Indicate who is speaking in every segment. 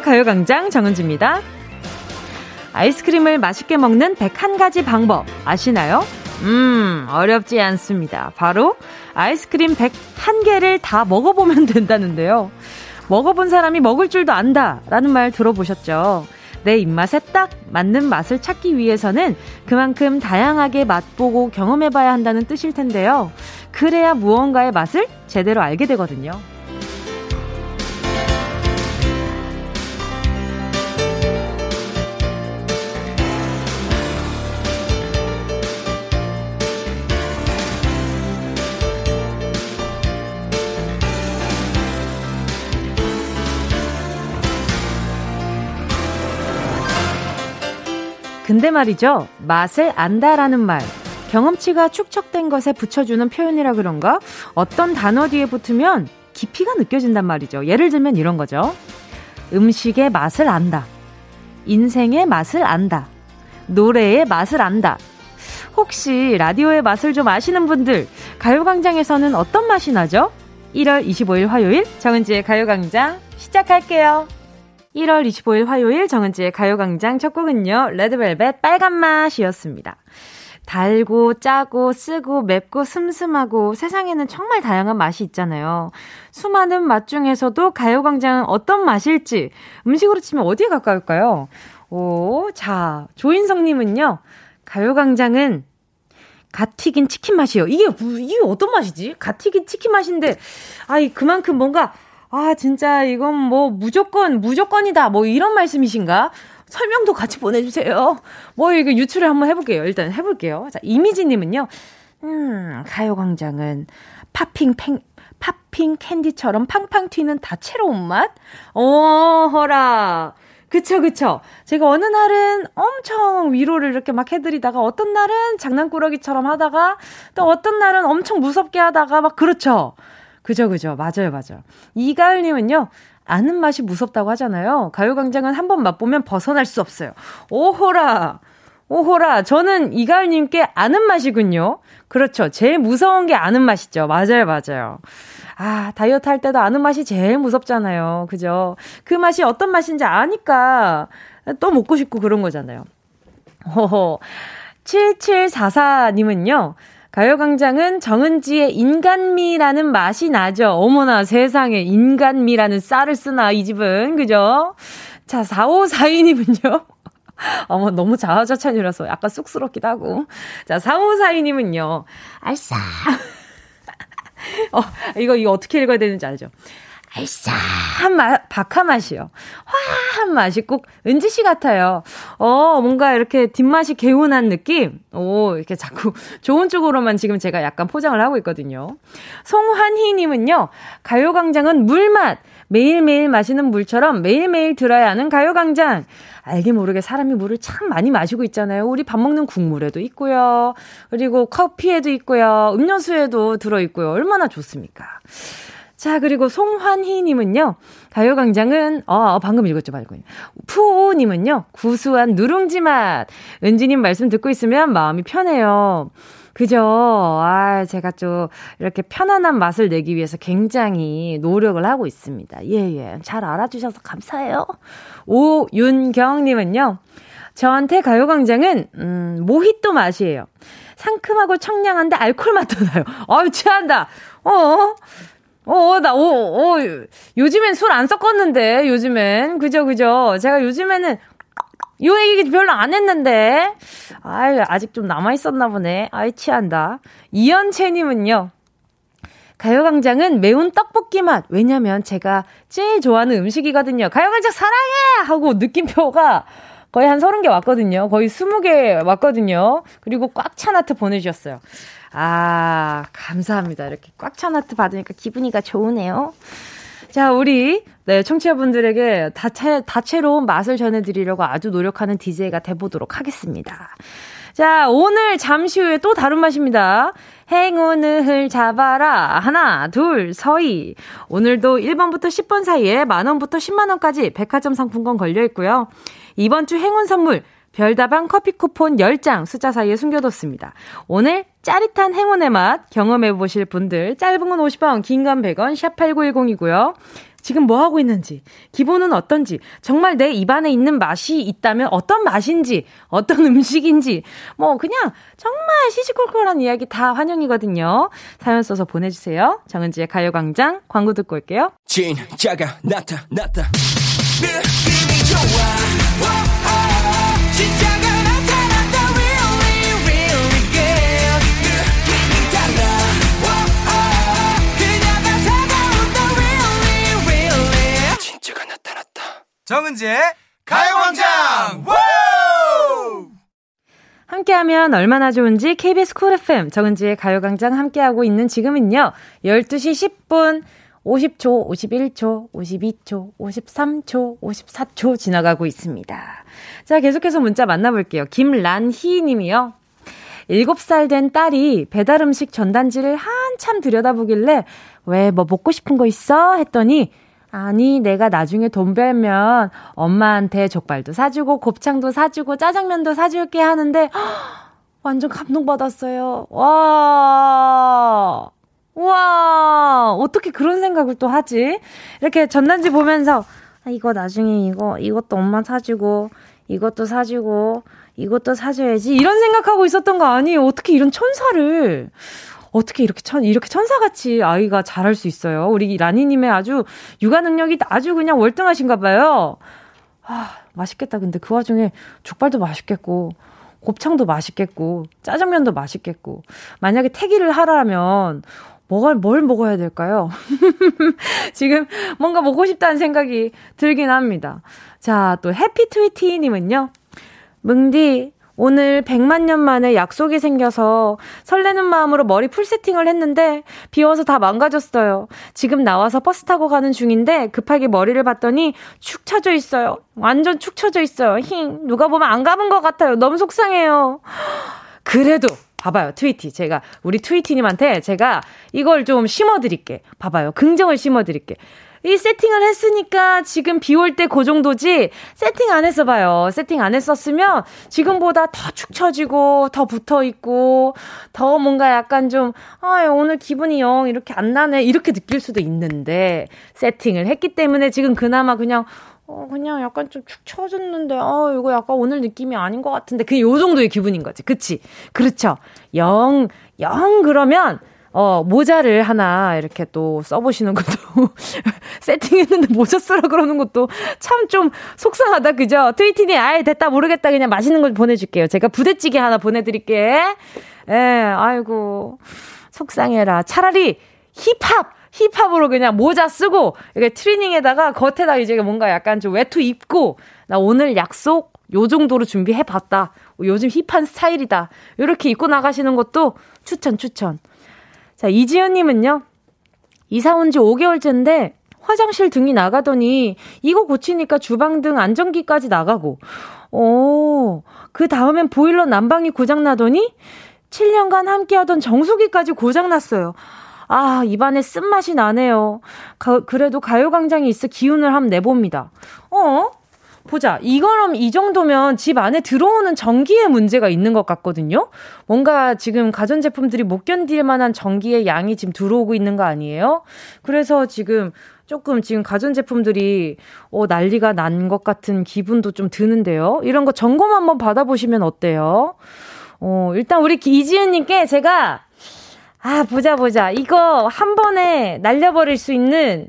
Speaker 1: 가요광장 정은지입니다. 아이스크림을 맛있게 먹는 101가지 방법 아시나요? 음, 어렵지 않습니다. 바로 아이스크림 101개를 다 먹어보면 된다는데요. 먹어본 사람이 먹을 줄도 안다 라는 말 들어보셨죠? 내 입맛에 딱 맞는 맛을 찾기 위해서는 그만큼 다양하게 맛보고 경험해봐야 한다는 뜻일 텐데요. 그래야 무언가의 맛을 제대로 알게 되거든요. 근데 말이죠. 맛을 안다라는 말. 경험치가 축적된 것에 붙여주는 표현이라 그런가? 어떤 단어 뒤에 붙으면 깊이가 느껴진단 말이죠. 예를 들면 이런 거죠. 음식의 맛을 안다. 인생의 맛을 안다. 노래의 맛을 안다. 혹시 라디오의 맛을 좀 아시는 분들, 가요광장에서는 어떤 맛이 나죠? 1월 25일 화요일 정은지의 가요광장 시작할게요. 1월 25일 화요일 정은지의 가요광장 첫 곡은요, 레드벨벳 빨간 맛이었습니다. 달고, 짜고, 쓰고, 맵고, 슴슴하고, 세상에는 정말 다양한 맛이 있잖아요. 수많은 맛 중에서도 가요광장은 어떤 맛일지, 음식으로 치면 어디에 가까울까요? 오, 자, 조인성님은요, 가요광장은 갓 튀긴 치킨 맛이요. 이게, 이게 어떤 맛이지? 갓 튀긴 치킨 맛인데, 아이, 그만큼 뭔가 아, 진짜 이건 뭐 무조건, 무조건이다. 뭐 이런 말씀이신가? 설명도 같이 보내주세요. 뭐 이거 유출을 한번 해볼게요. 일단 해볼게요. 자, 이미지님은요. 음, 가요광장은 팝핑 팽, 팝핑 캔디처럼 팡팡 튀는 다채로운 맛? 어, 허라. 그쵸, 그쵸. 제가 어느 날은 엄청 위로를 이렇게 막 해드리다가 어떤 날은 장난꾸러기처럼 하다가 또 어떤 날은 엄청 무섭게 하다가 막 그렇죠. 그죠, 그죠. 맞아요, 맞아요. 이가을님은요, 아는 맛이 무섭다고 하잖아요. 가요광장은 한 번 맛보면 벗어날 수 없어요. 오호라! 오호라! 저는 이가을님께 아는 맛이군요. 그렇죠. 제일 무서운 게 아는 맛이죠. 맞아요, 맞아요. 아, 다이어트 할 때도 아는 맛이 제일 무섭잖아요. 그죠? 그 맛이 어떤 맛인지 아니까 또 먹고 싶고 그런 거잖아요. 호호. 7744님은요, 가요광장은 정은지의 인간미라는 맛이 나죠. 어머나 세상에 인간미라는 쌀을 쓰나 이 집은 그죠? 자 4542님은요. 어머 너무 자화자찬이라서 약간 쑥스럽기도 하고. 자 4542님은요. 알싸. 어 이거 이거 어떻게 읽어야 되는지 알죠? 알싸한 맛, 박하 맛이요. 화한 맛이 꼭 은지 씨 같아요. 어, 뭔가 이렇게 뒷맛이 개운한 느낌? 오, 이렇게 자꾸 좋은 쪽으로만 지금 제가 약간 포장을 하고 있거든요. 송환희 님은요, 가요광장은 물맛. 매일매일 마시는 물처럼 매일매일 들어야 하는 가요광장. 알게 모르게 사람이 물을 참 많이 마시고 있잖아요. 우리 밥 먹는 국물에도 있고요. 그리고 커피에도 있고요. 음료수에도 들어있고요. 얼마나 좋습니까? 자, 그리고 송환희님은요, 가요광장은, 어, 어 방금 읽었죠, 말고. 푸우님은요, 구수한 누룽지 맛. 은지님 말씀 듣고 있으면 마음이 편해요. 그죠. 아, 제가 좀 이렇게 편안한 맛을 내기 위해서 굉장히 노력을 하고 있습니다. 예, 예. 잘 알아주셔서 감사해요. 오윤경님은요, 저한테 가요광장은, 음, 모히또 맛이에요. 상큼하고 청량한데 알콜 맛도 나요. 아유, 취한다. 어? 어, 나, 어, 어, 요즘엔 술 안 섞었는데, 요즘엔. 그죠, 그죠. 제가 요즘에는, 요 얘기 별로 안 했는데. 아이, 아직 좀 남아있었나 보네. 아이, 취한다. 이연채님은요. 가요광장은 매운 떡볶이 맛. 왜냐면 제가 제일 좋아하는 음식이거든요. 가요광장 사랑해! 하고 느낌표가 거의 한 30개 왔거든요. 거의 20개 왔거든요. 그리고 꽉 찬 하트 보내주셨어요. 아, 감사합니다. 이렇게 꽉 찬 하트 받으니까 기분이가 좋으네요. 자, 우리, 네, 청취자분들에게 다채, 다채로운 맛을 전해드리려고 아주 노력하는 DJ가 돼보도록 하겠습니다. 자, 오늘 잠시 후에 또 다른 맛입니다. 행운을 잡아라. 하나, 둘, 서희. 오늘도 1번부터 10번 사이에 만원부터 10만원까지 백화점 상품권 걸려 있고요. 이번 주 행운 선물, 별다방 커피 쿠폰 10장 숫자 사이에 숨겨뒀습니다. 오늘 짜릿한 행운의 맛 경험해 보실 분들 짧은 건 50원, 긴 건 100원, 샵 8910이고요. 지금 뭐 하고 있는지, 기분은 어떤지, 정말 내 입안에 있는 맛이 있다면 어떤 맛인지, 어떤 음식인지, 뭐 그냥 정말 시시콜콜한 이야기 다 환영이거든요. 사연 써서 보내주세요. 정은지의 가요광장 광고 듣고 올게요. 진짜가 나타났다. 느낌이 좋아.
Speaker 2: 정은지의 가요광장!
Speaker 1: 함께하면 얼마나 좋은지 KBS 쿨 FM 정은지의 가요광장 함께하고 있는 지금은요 12시 10분 50초, 51초, 52초, 53초, 54초 지나가고 있습니다. 자, 계속해서 문자 만나볼게요. 김란희 님이요. 7살 된 딸이 배달 음식 전단지를 한참 들여다보길래 왜 뭐 먹고 싶은 거 있어? 했더니 아니, 내가 나중에 돈 벌면 엄마한테 족발도 사주고 곱창도 사주고 짜장면도 사줄게 하는데 완전 감동받았어요. 와. 와, 어떻게 그런 생각을 또 하지? 이렇게 전단지 보면서 아, 이거 나중에 이거 이것도 엄마 사주고 이것도 사주고 이것도 사줘야지 이런 생각하고 있었던 거 아니에요? 어떻게 이런 천사를 어떻게 이렇게 천, 이렇게 천사같이 아이가 잘할 수 있어요? 우리 라니님의 아주 육아 능력이 아주 그냥 월등하신가 봐요. 아, 맛있겠다. 근데 그 와중에 족발도 맛있겠고, 곱창도 맛있겠고, 짜장면도 맛있겠고, 만약에 택일을 하라면, 뭐가, 뭘 먹어야 될까요? 지금 뭔가 먹고 싶다는 생각이 들긴 합니다. 자, 또 해피트위티님은요. 뭉디, 오늘 100만 년 만에 약속이 생겨서 설레는 마음으로 머리 full setting을 했는데 비 와서 다 망가졌어요. 지금 나와서 버스 타고 가는 중인데 급하게 머리를 봤더니 축 처져 있어요. 완전 축 처져 있어요. 힝. 누가 보면 안 감은 것 같아요. 너무 속상해요. 그래도 봐봐요, 트위티. 제가, 우리 트위티님한테 제가 이걸 좀 심어드릴게. 봐봐요. 긍정을 심어드릴게. 이 세팅을 했으니까 지금 비 올 때 그 정도지 세팅 안 했어 봐요. 세팅 안 했었으면 지금보다 더 축 처지고 더 붙어 있고 더 뭔가 약간 좀 아, 오늘 기분이 영 이렇게 안 나네. 이렇게 느낄 수도 있는데 세팅을 했기 때문에 지금 그나마 그냥 어, 그냥 약간 좀 축 처졌는데, 어, 이거 약간 오늘 느낌이 아닌 것 같은데, 그요 정도의 기분인 거지. 그치? 그렇죠. 영, 영 그러면, 어, 모자를 하나 이렇게 또 써보시는 것도 세팅했는데 모자 쓰라 그러는 것도 참 좀 속상하다, 그죠? 트위티니, 아예 됐다, 모르겠다. 그냥 맛있는 걸 보내줄게요. 제가 부대찌개 하나 보내드릴게. 예, 아이고. 속상해라. 차라리 힙합! 힙합으로 그냥 모자 쓰고, 이렇게 트리닝에다가 겉에다 이제 뭔가 약간 좀 외투 입고, 나 오늘 약속 요 정도로 준비해 봤다. 요즘 힙한 스타일이다. 이렇게 입고 나가시는 것도 추천, 추천. 자, 이지연 님은요. 이사 온 지 5개월째인데 화장실 등이 나가더니 이거 고치니까 주방 등 안전기까지 나가고, 오, 그 다음엔 보일러 난방이 고장 나더니 7년간 함께하던 정수기까지 고장 났어요. 아, 입안에 쓴맛이 나네요. 가, 그래도 가요광장이 있어 기운을 한번 내봅니다. 어? 보자. 이거럼 이 정도면 집 안에 들어오는 전기의 문제가 있는 것 같거든요. 뭔가 지금 가전제품들이 못 견딜 만한 전기의 양이 지금 들어오고 있는 거 아니에요? 그래서 지금 조금 지금 가전제품들이 어, 난리가 난 것 같은 기분도 좀 드는데요. 이런 거 점검 한번 받아보시면 어때요? 어, 일단 우리 이지은님께 제가 아, 보자, 보자. 이거 한 번에 날려버릴 수 있는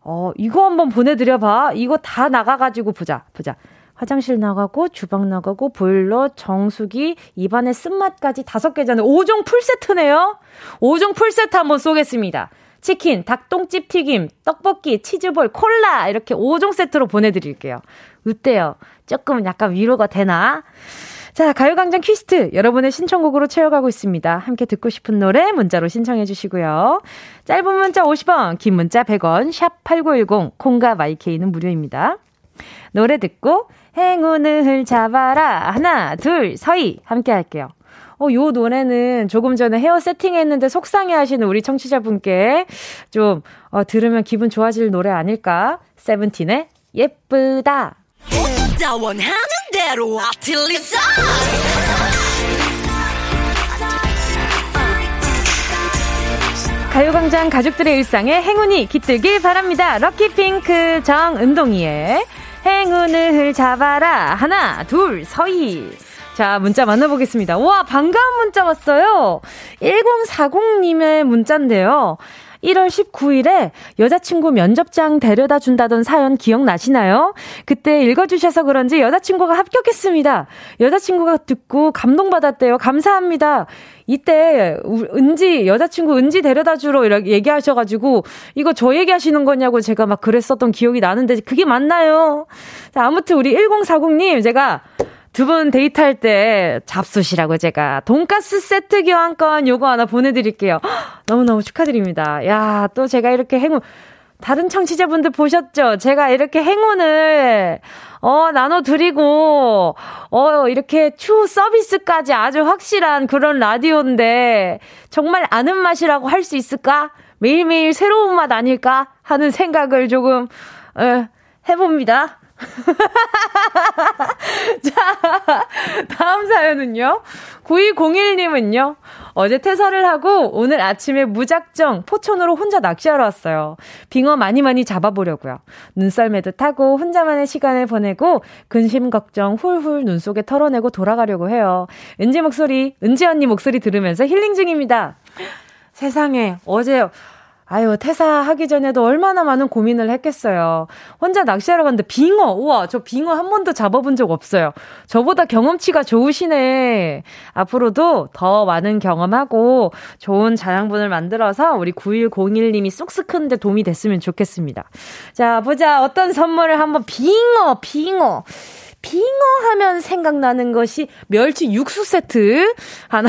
Speaker 1: 어, 이거 한번 보내드려봐. 이거 다 나가가지고 보자, 보자. 화장실 나가고, 주방 나가고, 보일러, 정수기, 입안에 쓴맛까지 다섯 개잖아요. 5종 풀세트네요? 5종 풀세트 한번 쏘겠습니다. 치킨, 닭똥집 튀김, 떡볶이, 치즈볼, 콜라, 이렇게 5종 세트로 보내드릴게요. 어때요? 조금 약간 위로가 되나? 자, 가요광장 퀴스트 여러분의 신청곡으로 채워가고 있습니다. 함께 듣고 싶은 노래 문자로 신청해 주시고요. 짧은 문자 50원, 긴 문자 100원, 샵 8910, 콩과 마이케이는 무료입니다. 노래 듣고 행운을 잡아라. 하나, 둘, 서희. 함께 할게요. 어, 요 노래는 조금 전에 헤어 세팅 했는데 속상해 하시는 우리 청취자분께 좀, 어, 들으면 기분 좋아질 노래 아닐까? 세븐틴의 예쁘다. 나 원하는 대로 아틀리사 가요광장 가족들의 일상에 행운이 깃들길 바랍니다. 럭키핑크 정은동이의 행운을 잡아라. 하나, 둘, 서희. 자, 문자 만나보겠습니다. 와, 반가운 문자 왔어요. 1040님의 문자인데요. 1월 19일에 여자친구 면접장 데려다 준다던 사연 기억나시나요? 그때 읽어주셔서 그런지 여자친구가 합격했습니다. 여자친구가 듣고 감동받았대요. 감사합니다. 이때 은지 여자친구 은지 데려다 주러 이렇게 얘기하셔가지고 이거 저 얘기하시는 거냐고 제가 막 그랬었던 기억이 나는데 그게 맞나요? 자 아무튼 우리 1040님 제가 두 분 데이트할 때 잡수시라고 제가 돈가스 세트 교환권 요거 하나 보내드릴게요. 너무너무 축하드립니다. 야 또 제가 이렇게 행운 다른 청취자분들 보셨죠? 제가 이렇게 행운을, 어, 나눠드리고, 어, 이렇게 추 서비스까지 아주 확실한 그런 라디오인데, 정말 아는 맛이라고 할 수 있을까? 매일매일 새로운 맛 아닐까? 하는 생각을 조금, 어, 해봅니다. 자, 다음 사연은요. 9201님은요. 어제 퇴사를 하고 오늘 아침에 무작정 포천으로 혼자 낚시하러 왔어요. 빙어 많이 많이 잡아보려고요. 눈썰매도 타고 혼자만의 시간을 보내고 근심 걱정 훌훌 눈 속에 털어내고 돌아가려고 해요. 은지 목소리, 은지 언니 목소리 들으면서 힐링 중입니다. 세상에 어제 아유, 퇴사하기 전에도 얼마나 많은 고민을 했겠어요. 혼자 낚시하러 갔는데 빙어, 우와, 저 빙어 한 번도 잡아본 적 없어요. 저보다 경험치가 좋으시네. 앞으로도 더 많은 경험하고 좋은 자양분을 만들어서 우리 9101님이 쑥쑥 크는데 도움이 됐으면 좋겠습니다. 자, 보자. 어떤 선물을 한번 빙어, 빙어. 빙어 하면 생각나는 것이 멸치 육수 세트 하나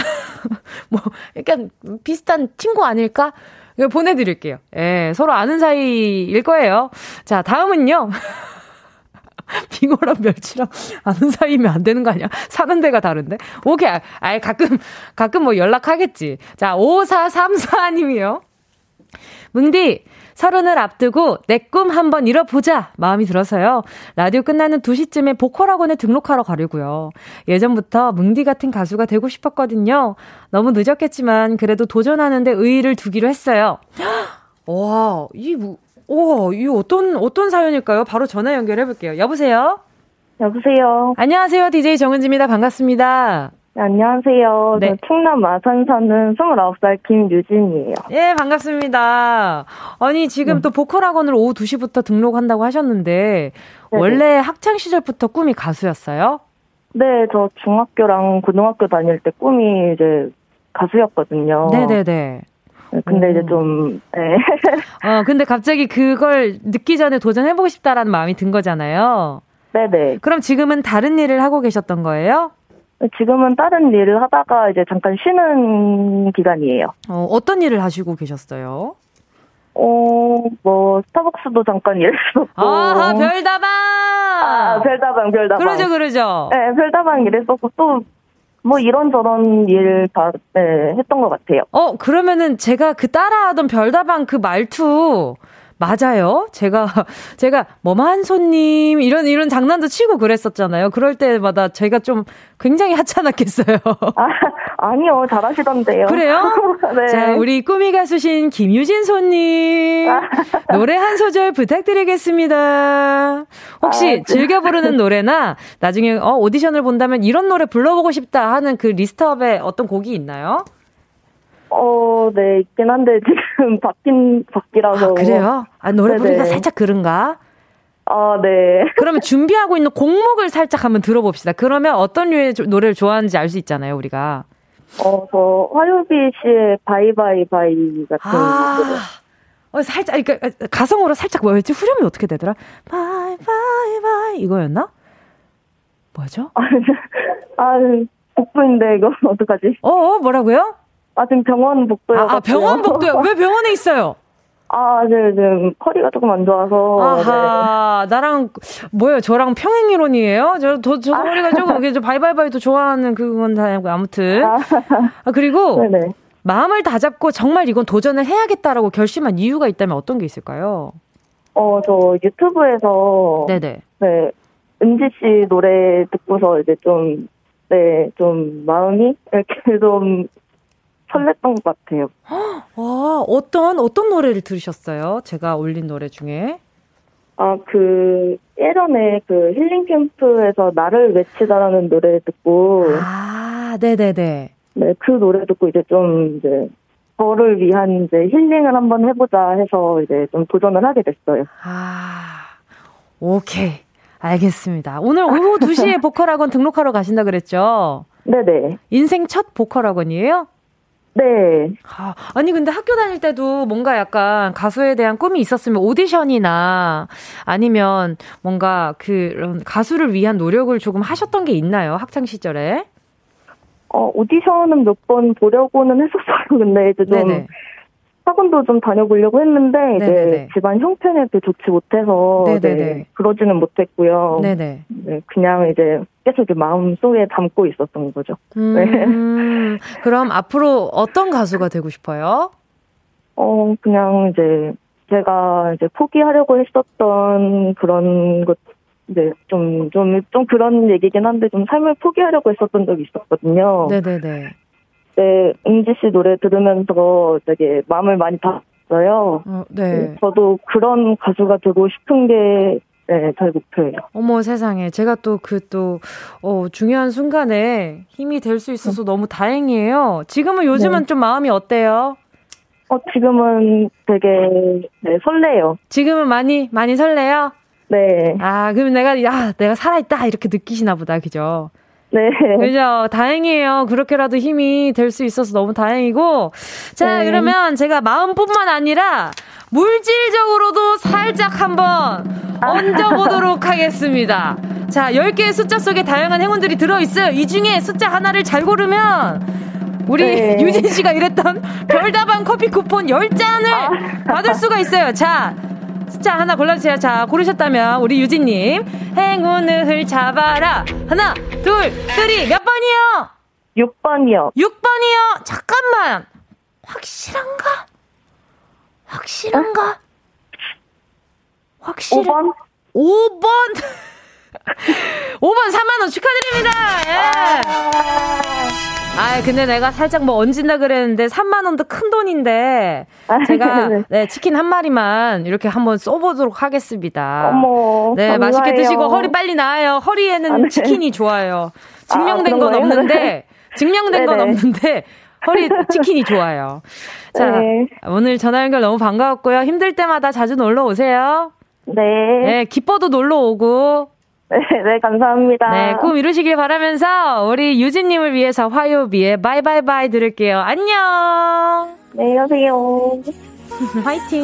Speaker 1: 뭐 약간 비슷한 친구 아닐까? 이거 보내드릴게요. 예, 서로 아는 사이일 거예요. 자, 다음은요. 빙어랑 멸치랑 아는 사이면 안 되는 거 아니야? 사는 데가 다른데? 오케이. 아예 가끔, 가끔 뭐 연락하겠지. 자, 5434님이요. 뭉디, 서른을 앞두고 내 꿈 한번 이뤄보자 마음이 들어서요. 라디오 끝나는 2시쯤에 보컬학원에 등록하러 가려고요. 예전부터 뭉디 같은 가수가 되고 싶었거든요. 너무 늦었겠지만 그래도 도전하는데 의의를 두기로 했어요. 와, 이 뭐, 와, 이 어떤 어떤 사연일까요? 바로 전화 연결해 볼게요. 여보세요?
Speaker 3: 여보세요.
Speaker 1: 안녕하세요. DJ 정은지입니다. 반갑습니다.
Speaker 3: 네, 안녕하세요. 네. 저 충남 마산 사는 29살 김유진이에요.
Speaker 1: 예, 반갑습니다. 아니, 지금 네. 또 보컬 학원을 오후 2시부터 등록한다고 하셨는데, 네 원래 학창 시절부터 꿈이 가수였어요?
Speaker 3: 네, 저 중학교랑 고등학교 다닐 때 꿈이 이제 가수였거든요.
Speaker 1: 네네네.
Speaker 3: 네, 근데 오. 이제 좀, 네.
Speaker 1: 어, 근데 갑자기 그걸 늦기 전에 도전해보고 싶다라는 마음이 든 거잖아요.
Speaker 3: 네네.
Speaker 1: 그럼 지금은 다른 일을 하고 계셨던 거예요?
Speaker 3: 지금은 다른 일을 하다가 이제 잠깐 쉬는 기간이에요.
Speaker 1: 어, 어떤 일을 하시고 계셨어요?
Speaker 3: 어, 뭐, 스타벅스도 잠깐 일했었고.
Speaker 1: 아, 별다방!
Speaker 3: 아, 별다방, 별다방.
Speaker 1: 그러죠, 그러죠.
Speaker 3: 네, 별다방 일했었고, 또, 뭐, 이런저런 일 다, 네, 했던 것 같아요.
Speaker 1: 어, 그러면은 제가 그 따라하던 별다방 그 말투, 맞아요. 제가 제가 뭐만 손님 이런 이런 장난도 치고 그랬었잖아요. 그럴 때마다 제가 좀 굉장히 하찮았겠어요.
Speaker 3: 아, 아니요. 잘하시던데요.
Speaker 1: 그래요? 네. 자, 우리 꿈이 가수신 김유진 손님 노래 한 소절 부탁드리겠습니다. 혹시 아, 네. 즐겨 부르는 노래나 나중에 어, 오디션을 본다면 이런 노래 불러보고 싶다 하는 그 list-up에 어떤 곡이 있나요?
Speaker 3: 어, 네, 있긴 한데, 지금 밖인, 밖이라서.
Speaker 1: 아, 그래요? 아, 노래. 부르기가 살짝 그런가?
Speaker 3: 아, 네.
Speaker 1: 그러면 준비하고 있는 곡목을 살짝 한번 들어봅시다. 그러면 어떤 류의 노래를 좋아하는지 알 수 있잖아요, 우리가.
Speaker 3: 어, 저, 화요비 씨의 Bye Bye Bye 같은. 아,
Speaker 1: 어, 살짝, 그러니까 가성으로 살짝 뭐였지? 후렴이 어떻게 되더라? bye bye bye 이거였나? 뭐죠?
Speaker 3: 아, 복도인데, 이거 어떡하지?
Speaker 1: 어, 어 뭐라고요?
Speaker 3: 아, 지금 병원 복도요.
Speaker 1: 아, 아, 병원 복도요? 왜 병원에 있어요?
Speaker 3: 아, 네, 지금 허리가 조금 안 좋아서.
Speaker 1: 아하, 네. 나랑, 뭐예요? 저랑 평행이론이에요? 저, 저, 저 아. 허리가 조금, 저 bye bye bye도 좋아하는 그건 다, 아무튼. 아, 아 그리고, 네네. 마음을 다 잡고 정말 이건 도전을 해야겠다라고 결심한 이유가 있다면 어떤 게 있을까요?
Speaker 3: 어, 저 유튜브에서. 네네. 네. 은지 씨 노래 듣고서 이제 좀, 네, 좀 마음이 이렇게 좀 설렜던 것 같아요.
Speaker 1: 와, 어떤, 어떤 노래를 들으셨어요? 제가 올린 노래 중에?
Speaker 3: 아, 그, 예전에 그 힐링 캠프에서 나를 외치다라는 노래 듣고.
Speaker 1: 아, 네네네.
Speaker 3: 네, 그 노래 듣고 이제 좀 이제 저를 위한 이제 힐링을 한번 해보자 해서 이제 좀 도전을 하게 됐어요.
Speaker 1: 아, 오케이. 알겠습니다. 오늘 오후 2시에 보컬 학원 등록하러 가신다 그랬죠?
Speaker 3: 네네.
Speaker 1: 인생 첫 보컬 학원이에요?
Speaker 3: 네.
Speaker 1: 아, 아니, 근데 학교 다닐 때도 뭔가 약간 가수에 대한 꿈이 있었으면 오디션이나 아니면 뭔가 그런 가수를 위한 노력을 조금 하셨던 게 있나요? 학창 시절에?
Speaker 3: 어, 오디션은 몇 번 보려고는 했었어요. 근데 이제 좀 네네. 학원도 좀 다녀보려고 했는데 이제 네네네. 집안 형편이 그 좋지 못해서 네, 그러지는 못했고요. 네네. 네, 그냥 이제 계속 마음 속에 담고 있었던 거죠. 음,
Speaker 1: 네. 그럼 앞으로 어떤 가수가 되고 싶어요?
Speaker 3: 어 그냥 이제 제가 이제 포기하려고 했었던 그런 것 네, 좀, 좀, 좀 그런 얘기긴 한데, 좀 삶을 포기하려고 했었던 적이 있었거든요. 네네네. 네, 은지 씨 노래 들으면서 되게 마음을 많이 닿았어요. 어, 네. 네. 저도 그런 가수가 되고 싶은 게, 네, 저의 목표예요.
Speaker 1: 어머 세상에. 제가 또 그 또, 어, 중요한 순간에 힘이 될 수 있어서 네. 너무 다행이에요. 지금은 요즘은 네. 좀 마음이 어때요?
Speaker 3: 어, 지금은 되게, 네, 설레요.
Speaker 1: 지금은 많이, 많이 설레요?
Speaker 3: 네.
Speaker 1: 아, 그럼 내가, 야, 내가 살아있다. 이렇게 느끼시나 보다. 그죠?
Speaker 3: 네.
Speaker 1: 그죠? 다행이에요. 그렇게라도 힘이 될 수 있어서 너무 다행이고. 자, 네. 그러면 제가 마음뿐만 아니라 물질적으로도 살짝 한번 얹어보도록 하겠습니다. 자, 10개의 숫자 속에 다양한 행운들이 들어있어요. 이 중에 숫자 하나를 잘 고르면 우리 네. 유진 씨가 이랬던 별다방 커피 쿠폰 10잔을 아. 받을 수가 있어요. 자, 숫자 하나 골라주세요. 자, 고르셨다면 우리 유진님 행운을 잡아라. 하나, 둘, three 몇 번이요?
Speaker 3: 6번이요.
Speaker 1: 6번이요. 잠깐만. 확실한가? 확실한가? 확실?
Speaker 3: 5번?
Speaker 1: 5번? 5번 3만원 축하드립니다! 예! 아, 근데 내가 살짝 뭐 얹은다 그랬는데 3만 원도 큰 돈인데 제가 네, 치킨 한 마리만 이렇게 한번 쏘보도록 하겠습니다.
Speaker 3: 어머.
Speaker 1: 네, 감사해요. 맛있게 드시고 허리 빨리 나아요. 허리에는 아, 네. 치킨이 좋아요. 증명된 아, 건 없는데, 증명된 건 없는데, 허리 치킨이 좋아요. 자, 네. 오늘 전화 연결 너무 반가웠고요. 힘들 때마다 자주 놀러 오세요.
Speaker 3: 네.
Speaker 1: 네, 기뻐도 놀러 오고.
Speaker 3: 네, 네, 감사합니다.
Speaker 1: 네, 꿈 이루시길 바라면서 우리 유진님을 위해서 화요비에 바이바이바이 들을게요. 안녕!
Speaker 3: 네, 여세요.
Speaker 1: 화이팅!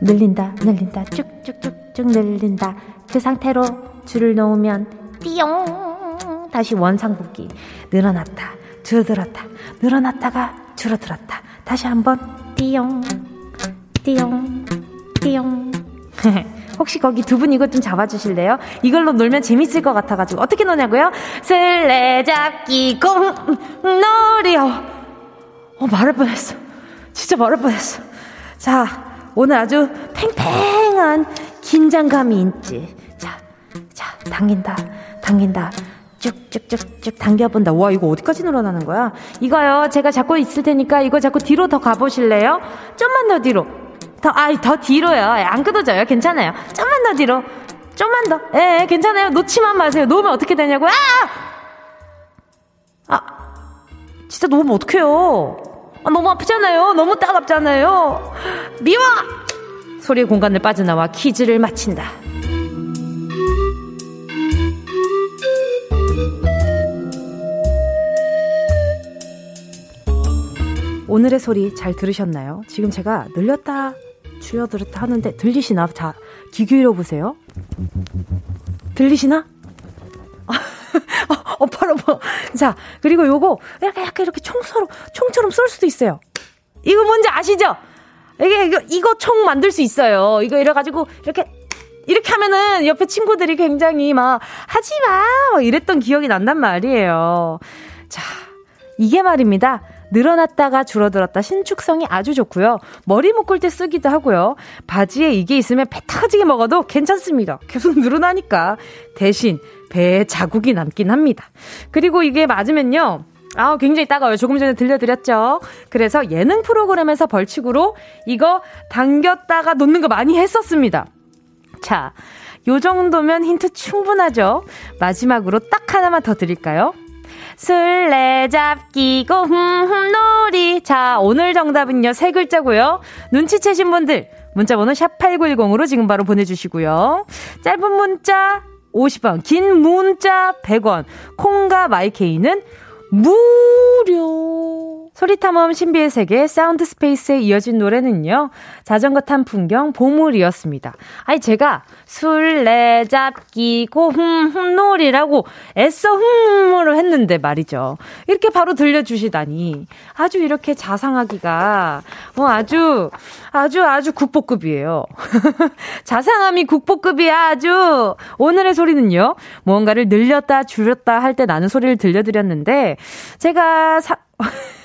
Speaker 1: 늘린다, 늘린다, 쭉쭉쭉쭉 늘린다. 그 상태로 줄을 놓으면 띠용 다시 원상복귀 늘어났다, 줄어들었다, 늘어났다가 줄어들었다. 다시 한번 띠용, 띠용, 띠용. 혹시 거기 두 분 이것 좀 잡아주실래요? 이걸로 놀면 재밌을 것 같아가지고 어떻게 노냐고요? 슬래잡기 꽁놀이요. 어 말할 뻔했어. 진짜 말할 뻔했어. 자 오늘 아주 팽팽한 긴장감이 있지. 자, 자, 당긴다, 당긴다. 쭉쭉쭉쭉 당겨본다. 와, 이거 어디까지 늘어나는 거야? 이거요, 제가 잡고 있을 테니까 이거 자꾸 뒤로 더 가보실래요? 좀만 더 뒤로. 더, 아, 더 뒤로요. 안 끊어져요. 괜찮아요. 좀만 더 뒤로. 좀만 더. 예, 예, 괜찮아요. 놓지만 마세요. 놓으면 어떻게 되냐고요? 아! 아, 진짜 놓으면 어떡해요. 아, 너무 아프잖아요. 너무 따갑잖아요. 미워! 소리의 공간을 빠져나와 퀴즈를 마친다. 오늘의 소리 잘 들으셨나요? 지금 제가 늘렸다 줄여들었다 하는데 들리시나? 자, 귀 기울여 보세요. 들리시나? 어, 바로 뭐. 자, 그리고 요거 약간 약간 이렇게 총처럼 총처럼 쏠 수도 있어요. 이거 뭔지 아시죠? 이게 이거 이거 총 만들 수 있어요. 이거 이래 가지고 이렇게 이렇게 하면은 옆에 친구들이 굉장히 막 하지 마! 이랬던 기억이 난단 말이에요. 자, 이게 말입니다. 늘어났다가 줄어들었다 신축성이 아주 좋고요. 머리 묶을 때 쓰기도 하고요. 바지에 이게 있으면 배 터지게 먹어도 괜찮습니다. 계속 늘어나니까. 대신 배에 자국이 남긴 합니다. 그리고 이게 맞으면요. 아, 굉장히 따가워요. 조금 전에 들려드렸죠. 그래서 예능 프로그램에서 벌칙으로 이거 당겼다가 놓는 거 많이 했었습니다. 자, 요 정도면 힌트 충분하죠? 마지막으로 딱 하나만 더 드릴까요? 술래잡기 고흠흠 놀이. 자, 오늘 정답은요, 세 글자고요. 눈치채신 분들, 문자번호 샵8910으로 지금 바로 보내주시고요. 짧은 문자 50원, 긴 문자 100원, 콩과 마이케이는 무료. 소리탐험 신비의 세계 사운드 스페이스에 이어진 노래는요. 자전거 탄 풍경 보물이었습니다. 아니 제가 술래잡기 고흠흠놀이라고 애써 흠흠을 했는데 말이죠. 이렇게 바로 들려주시다니 아주 이렇게 자상하기가 뭐 아주 아주 아주 국보급이에요. 자상함이 국보급이야 아주. 오늘의 소리는요. 무언가를 늘렸다 줄였다 할 때 나는 소리를 들려드렸는데 제가 사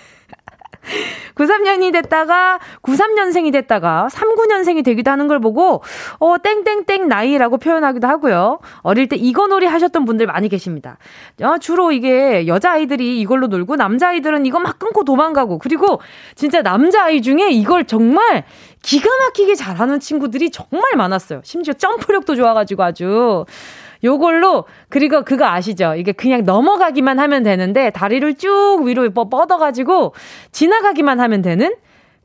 Speaker 1: 93년이 됐다가 93년생이 됐다가 39년생이 되기도 하는 걸 보고 어 땡땡땡 나이라고 표현하기도 하고요. 어릴 때 이거 놀이 하셨던 분들 많이 계십니다. 어, 주로 이게 여자 아이들이 이걸로 놀고 남자 아이들은 이거 막 끊고 도망가고 그리고 진짜 남자 아이 중에 이걸 정말 기가 막히게 잘하는 친구들이 정말 많았어요. 심지어 점프력도 좋아가지고 아주 요걸로 그리고 그거 아시죠? 이게 그냥 넘어가기만 하면 되는데 다리를 쭉 위로 뻗어 가지고 지나가기만 하면 되는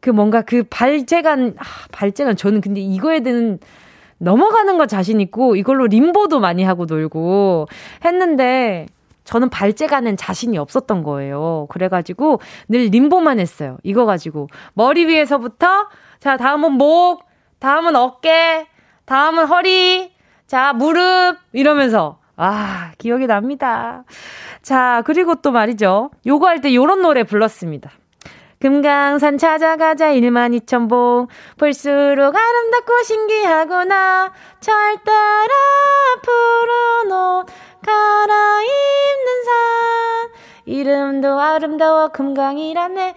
Speaker 1: 그 뭔가 그 발재간 아, 발재간 저는 근데 이거에 대한 넘어가는 거 자신 있고 이걸로 림보도 많이 하고 놀고 했는데 저는 발재간엔 자신이 없었던 거예요. 그래가지고 늘 림보만 했어요. 이거 가지고 머리 위에서부터 자 다음은 목, 다음은 어깨, 다음은 허리, 자, 무릎! 이러면서. 아, 기억이 납니다. 자, 그리고 또 말이죠. 요거 할 때 요런 노래 불렀습니다. 금강산 찾아가자 1만 2천 봉 볼수록 아름답고 신기하구나 절 따라 푸른 옷 갈아입는 산 이름도 아름다워 금강이라네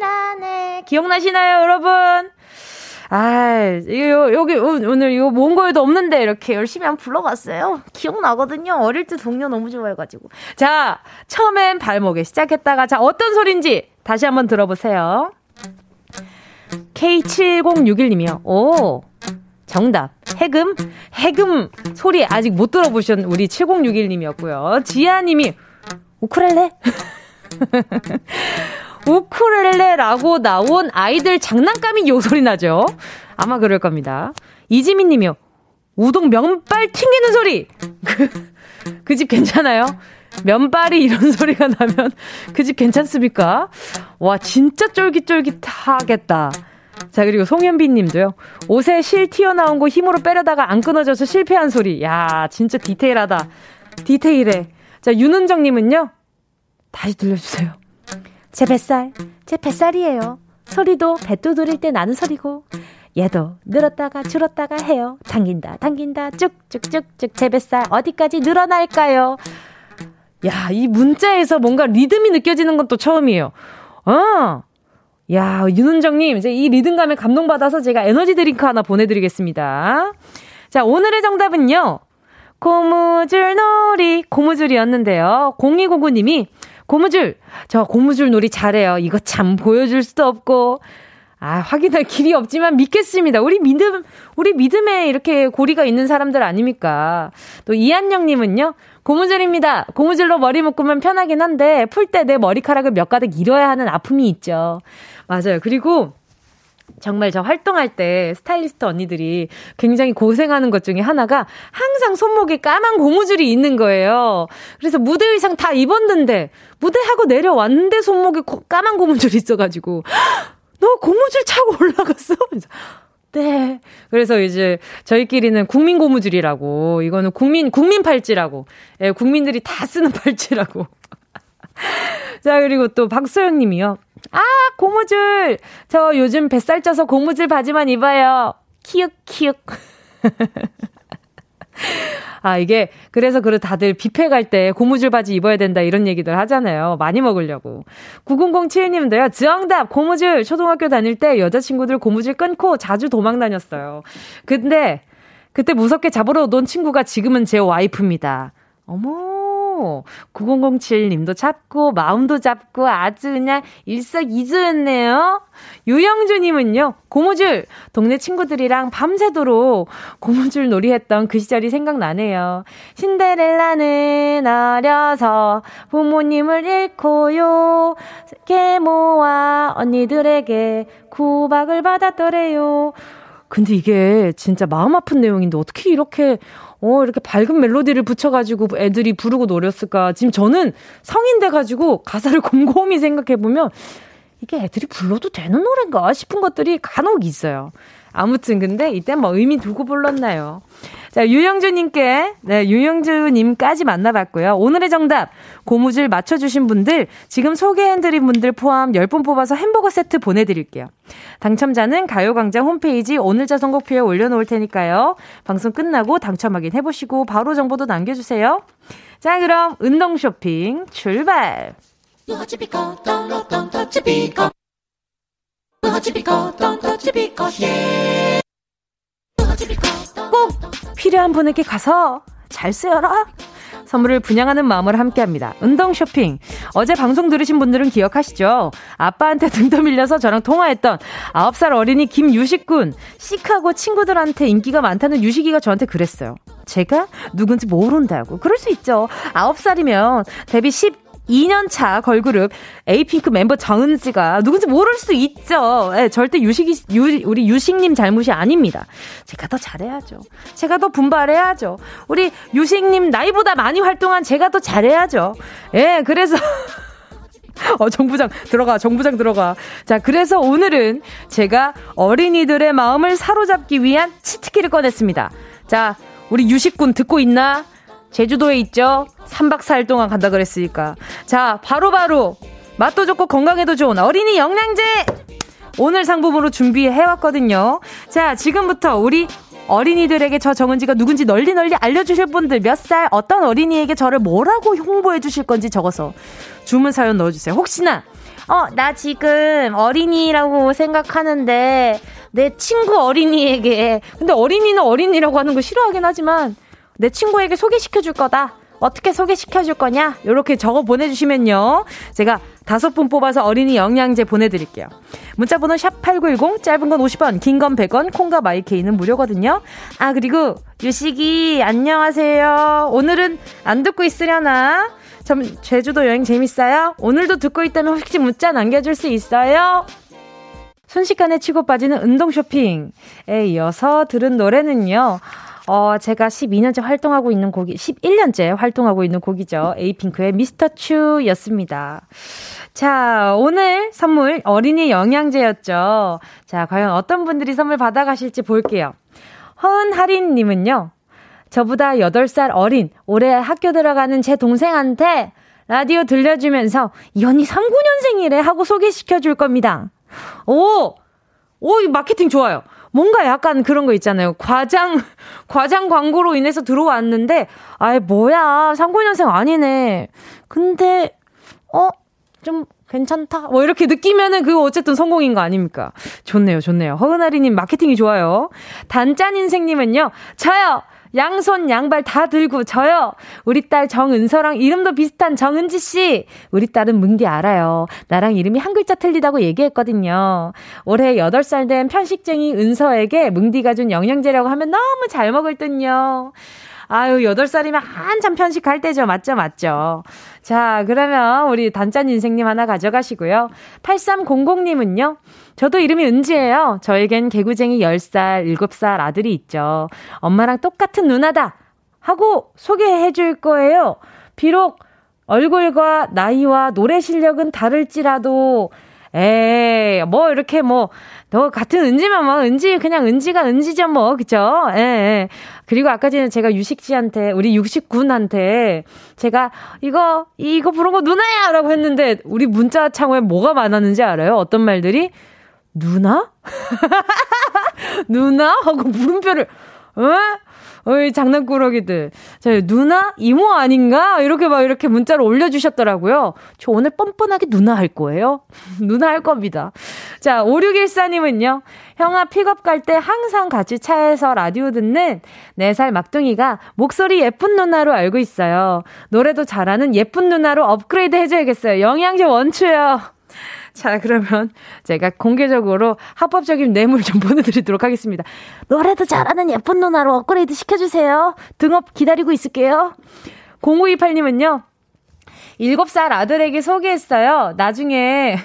Speaker 1: 금강이라네 기억나시나요 여러분? 아, 요, 여기, 오늘 이거 몽골에도 없는데 이렇게 열심히 한번 불러봤어요. 기억나거든요. 어릴 때 동료 너무 좋아해가지고. 자, 처음엔 발목에 시작했다가, 자, 어떤 소린지 다시 한번 들어보세요. K7061님이요. 오, 정답. 해금? 해금 소리 아직 못 들어보신 우리 7061님이었고요. 지아님이, 우크렐레? 우쿠렐레라고 나온 아이들 장난감이 요 소리 나죠? 아마 그럴 겁니다. 이지민 님이요. 우동 면발 튕기는 소리! 그집 괜찮아요? 면발이 이런 소리가 나면 그 집 괜찮습니까? 와, 진짜 쫄깃쫄깃하겠다. 자, 그리고 송현비 님도요. 옷에 실 튀어나온 거 힘으로 빼려다가 안 끊어져서 실패한 소리. 야, 진짜 디테일하다. 디테일해. 자, 윤은정 님은요. 다시 들려주세요. 제 뱃살, 제 뱃살이에요. 소리도 배 두드릴 때 나는 소리고, 얘도 늘었다가 줄었다가 해요. 당긴다, 당긴다, 쭉쭉쭉쭉 제 뱃살 어디까지 늘어날까요? 야, 이 문자에서 뭔가 리듬이 느껴지는 건 또 처음이에요. 어! 야, 윤은정님, 이제 이 리듬감에 감동받아서 제가 에너지 드링크 하나 보내드리겠습니다. 자, 오늘의 정답은요. 고무줄 놀이, 고무줄이었는데요. 0209님이 고무줄, 저 고무줄 놀이 잘해요. 이거 참 보여줄 수도 없고. 아, 확인할 길이 없지만 믿겠습니다. 우리 믿음, 우리 믿음에 이렇게 고리가 있는 사람들 아닙니까? 또 이한영님은요, 고무줄입니다. 고무줄로 머리 묶으면 편하긴 한데, 풀 때 내 머리카락을 몇 가닥 잃어야 하는 아픔이 있죠. 맞아요. 그리고, 정말 저 활동할 때 스타일리스트 언니들이 굉장히 고생하는 것 중에 하나가 항상 손목에 까만 고무줄이 있는 거예요. 그래서 무대 의상 다 입었는데 무대하고 내려왔는데 손목에 까만 고무줄이 있어가지고 너 고무줄 차고 올라갔어? 네. 그래서 이제 저희끼리는 국민 고무줄이라고, 이거는 국민, 국민 팔찌라고, 예, 국민들이 다 쓰는 팔찌라고. 자, 그리고 또 박소영 님이요. 아, 고무줄! 저 요즘 뱃살 쪄서 고무줄 바지만 입어요. 키읔, 키읔. 아, 이게, 그래서 그래 다들 뷔페 갈 때 고무줄 바지 입어야 된다 이런 얘기들 하잖아요. 많이 먹으려고. 9007님도요, 정답! 고무줄! 초등학교 다닐 때 여자친구들 고무줄 끊고 자주 도망 다녔어요. 근데, 그때 무섭게 잡으러 오던 친구가 지금은 제 와이프입니다. 어머, 9007님도 잡고, 마음도 잡고, 아주 그냥 일석이조였네요. 유영주님은요, 고무줄! 동네 친구들이랑 밤새도록 고무줄 놀이 했던 그 시절이 생각나네요. 신데렐라는 어려서 부모님을 잃고요. 계모와 언니들에게 구박을 받았더래요. 근데 이게 진짜 마음 아픈 내용인데 어떻게 이렇게 어, 이렇게 밝은 멜로디를 붙여가지고 애들이 부르고 노렸을까. 지금 저는 성인 돼가지고 가사를 곰곰이 생각해보면 이게 애들이 불러도 되는 노래인가 싶은 것들이 간혹 있어요. 아무튼 근데 이때 뭐 의미 두고 불렀나요? 자, 유영주님께, 네, 유영주님까지 만나봤고요. 오늘의 정답, 고무줄 맞춰주신 분들, 지금 소개해드린 분들 포함 10분 뽑아서 햄버거 세트 보내드릴게요. 당첨자는 가요광장 홈페이지 오늘자 선곡표에 올려놓을 테니까요. 방송 끝나고 당첨 확인해보시고 바로 정보도 남겨주세요. 자, 그럼 운동 쇼핑 출발! 꼭 필요한 분에게 가서 잘 쓰여라. 선물을 분양하는 마음으로 함께 합니다. 운동 쇼핑. 어제 방송 들으신 분들은 기억하시죠? 아빠한테 등 떠밀려서 저랑 통화했던 9살 어린이 김유식 군. 시크하고 친구들한테 인기가 많다는 유식이가 저한테 그랬어요. 제가 누군지 모른다고. 그럴 수 있죠. 9살이면 데뷔 10, 2년차 걸그룹 에이핑크 멤버 정은지가 누군지 모를 수 있죠. 네, 절대 유식이, 유, 우리 유식님 잘못이 아닙니다. 제가 더 잘해야죠. 제가 더 분발해야죠. 우리 유식님 나이보다 많이 활동한 제가 더 잘해야죠. 예, 네, 그래서. 어, 정부장 들어가, 정부장 들어가. 자, 그래서 오늘은 제가 어린이들의 마음을 사로잡기 위한 치트키를 꺼냈습니다. 자, 우리 유식군 듣고 있나? 제주도에 있죠? 3박 4일 동안 간다 그랬으니까. 자, 바로바로 바로 맛도 좋고 건강에도 좋은 어린이 영양제! 오늘 상품으로 준비해왔거든요. 자, 지금부터 우리 어린이들에게 저 정은지가 누군지 널리 널리 알려주실 분들 몇 살 어떤 어린이에게 저를 뭐라고 홍보해 주실 건지 적어서 주문 사연 넣어주세요. 혹시나 어, 나 지금 어린이라고 생각하는데 내 친구 어린이에게 근데 어린이는 어린이라고 하는 거 싫어하긴 하지만 내 친구에게 소개시켜 줄 거다. 어떻게 소개시켜 줄 거냐? 이렇게 적어 보내주시면요. 제가 다섯 분 뽑아서 어린이 영양제 보내드릴게요. 문자번호 샵8910, 짧은 건 50원, 긴 건 100원, 콩과 마이케이는 무료거든요. 아, 그리고 유식이, 안녕하세요. 오늘은 안 듣고 있으려나? 참, 제주도 여행 재밌어요? 오늘도 듣고 있다면 혹시 문자 남겨줄 수 있어요? 순식간에 치고 빠지는 운동 쇼핑에 이어서 들은 노래는요. 어, 제가 12년째 활동하고 있는 곡이, 11년째 활동하고 있는 곡이죠. 에이핑크의 미스터 츄였습니다. 자, 오늘 선물 어린이 영양제였죠. 자, 과연 어떤 분들이 선물 받아가실지 볼게요. 허은하린님은요, 저보다 8살 어린, 올해 학교 들어가는 제 동생한테 라디오 들려주면서 이 언니 39년생이래 하고 소개시켜 줄 겁니다. 오! 오, 이 마케팅 좋아요. 뭔가 약간 그런 거 있잖아요. 과장, 과장 광고로 인해서 들어왔는데, 아이, 뭐야. 39년생 아니네. 근데, 어? 좀 괜찮다? 뭐 이렇게 느끼면은 그거 어쨌든 성공인 거 아닙니까? 좋네요, 좋네요. 허은아리님 마케팅이 좋아요. 단짠 인생님은요, 저요! 양손 양발 다 들고 저요. 우리 딸 정은서랑 이름도 비슷한 정은지 씨. 우리 딸은 뭉디 알아요. 나랑 이름이 한 글자 틀리다고 얘기했거든요. 올해 8살 된 편식쟁이 은서에게 뭉디가 준 영양제라고 하면 너무 잘 먹을 듯요. 아유, 8살이면 한참 편식할 때죠. 맞죠, 맞죠. 자, 그러면 우리 단짠 인생님 하나 가져가시고요. 8300님은요. 저도 이름이 은지예요. 저에겐 개구쟁이 10살, 7살 아들이 있죠. 엄마랑 똑같은 누나다! 하고 소개해 줄 거예요. 비록 얼굴과 나이와 노래 실력은 다를지라도 에이, 뭐, 이렇게 뭐, 너 같은 은지만 뭐, 은지, 그냥 은지가 은지죠, 뭐, 그쵸? 예, 예. 그리고 아까 전에 제가 유식 씨한테, 우리 육식 군한테, 제가, 이거, 이거 부른 거 누나야! 라고 했는데, 우리 문자 창호에 뭐가 많았는지 알아요? 어떤 말들이? 누나? 누나? 하고 물음표를, 어? 어이, 장난꾸러기들. 자, 누나? 이모 아닌가? 이렇게 막 이렇게 문자를 올려주셨더라고요. 저 오늘 뻔뻔하게 누나 할 거예요. 누나 할 겁니다. 자, 5614님은요. 형아 픽업 갈 때 항상 같이 차에서 라디오 듣는 4살 막둥이가 목소리 예쁜 누나로 알고 있어요. 노래도 잘하는 예쁜 누나로 업그레이드 해줘야겠어요. 영양제 원추요. 자, 그러면 제가 공개적으로 합법적인 뇌물 좀 보내드리도록 하겠습니다. 노래도 잘하는 예쁜 누나로 업그레이드 시켜주세요. 등업 기다리고 있을게요. 0928님은요, 7살 아들에게 소개했어요. 나중에,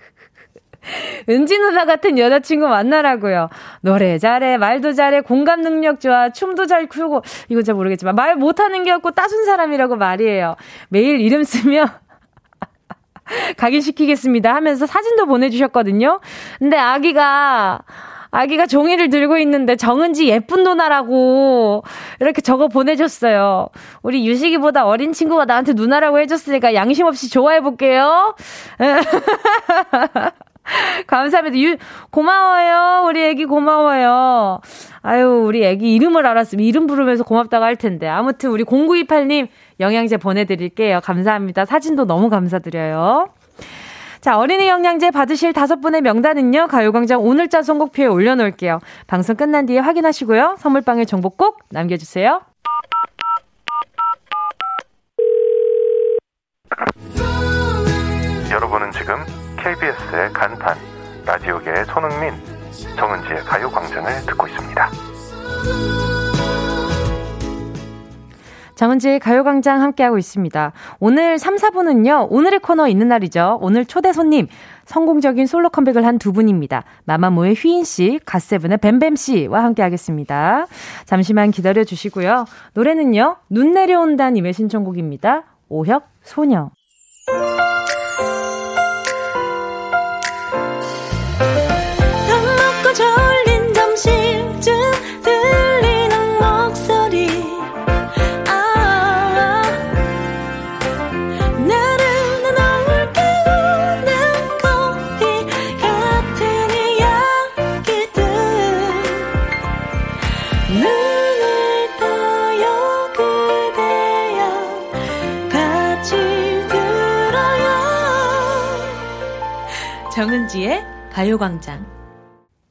Speaker 1: 은지 누나 같은 여자친구 만나라고요. 노래 잘해, 말도 잘해, 공감 능력 좋아, 춤도 잘 추고, 이거 잘 모르겠지만, 말 못하는 게 없고 따순 사람이라고 말이에요. 매일 이름 쓰며, 각인시키겠습니다 하면서 사진도 보내주셨거든요. 근데 아기가, 아기가 종이를 들고 있는데 정은지 예쁜 누나라고 이렇게 적어 보내줬어요. 우리 유식이보다 어린 친구가 나한테 누나라고 해줬으니까 양심 없이 좋아해볼게요. 감사합니다. 유, 고마워요. 우리 애기 고마워요. 아유, 우리 애기 이름을 알았으면 이름 부르면서 고맙다고 할 텐데. 아무튼 우리 0928님 영양제 보내드릴게요. 감사합니다. 사진도 너무 감사드려요. 자, 어린이 영양제 받으실 다섯 분의 명단은요, 가요광장 오늘자 선곡표에 올려놓을게요. 방송 끝난 뒤에 확인하시고요. 선물방에 정보 꼭 남겨주세요.
Speaker 4: 여러분은 지금 KBS의 간판, 라디오계의 손흥민, 정은지의 가요광장을 듣고 있습니다.
Speaker 1: 정은지의 가요광장 함께하고 있습니다. 오늘 3, 4분은요, 오늘의 코너 있는 날이죠. 오늘 초대 손님, 성공적인 솔로 컴백을 한 두 분입니다. 마마무의 휘인 씨, 갓세븐의 뱀뱀 씨와 함께하겠습니다. 잠시만 기다려 주시고요. 노래는요, 눈 내려온다 님의 신청곡입니다. 오혁, 소녀. 정은지의 가요광장.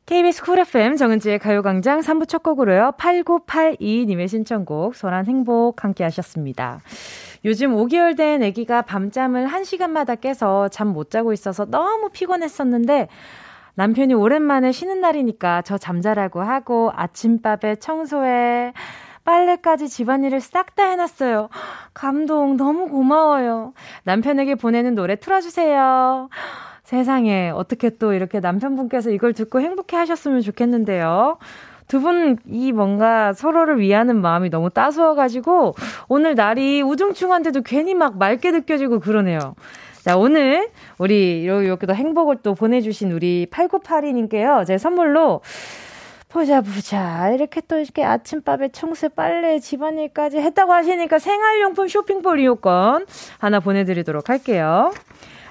Speaker 1: KBS 쿨 FM 정은지의 가요광장 3부 첫 곡으로요. 8982님의 신청곡 소란 행복 함께 하셨습니다. 요즘 5개월 된 아기가 밤잠을 1시간마다 깨서 잠 못 자고 있어서 너무 피곤했었는데 남편이 오랜만에 쉬는 날이니까 저 잠자라고 하고 아침밥에 청소에 빨래까지 집안일을 싹 다 해놨어요. 감동 너무 고마워요. 남편에게 보내는 노래 틀어주세요. 세상에 어떻게 또 이렇게 남편분께서 이걸 듣고 행복해 하셨으면 좋겠는데요. 두 분 이 뭔가 서로를 위하는 마음이 너무 따스워가지고 오늘 날이 우중충한데도 괜히 막 맑게 느껴지고 그러네요. 자, 오늘 우리 이렇게 또 행복을 또 보내주신 우리 8982님께요. 제 선물로 보자, 보자. 이렇게 또 이렇게 아침밥에 청소, 빨래, 집안일까지 했다고 하시니까 생활용품 쇼핑볼 이용권 하나 보내드리도록 할게요.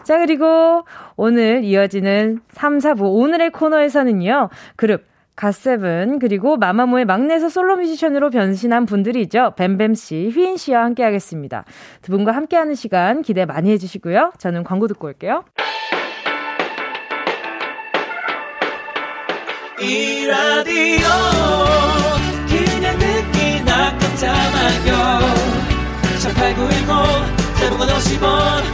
Speaker 1: 자, 그리고 오늘 이어지는 3, 4부 오늘의 코너에서는요. 그룹 갓세븐 그리고 마마무의 막내에서 솔로 뮤지션으로 변신한 분들이죠. 뱀뱀 씨, 휘인 씨와 함께 하겠습니다. 두 분과 함께 하는 시간 기대 많이 해 주시고요. 저는 광고 듣고 올게요. 이 라디오 그냥 듣기나 깜짝마요 18910
Speaker 5: 대목원 50원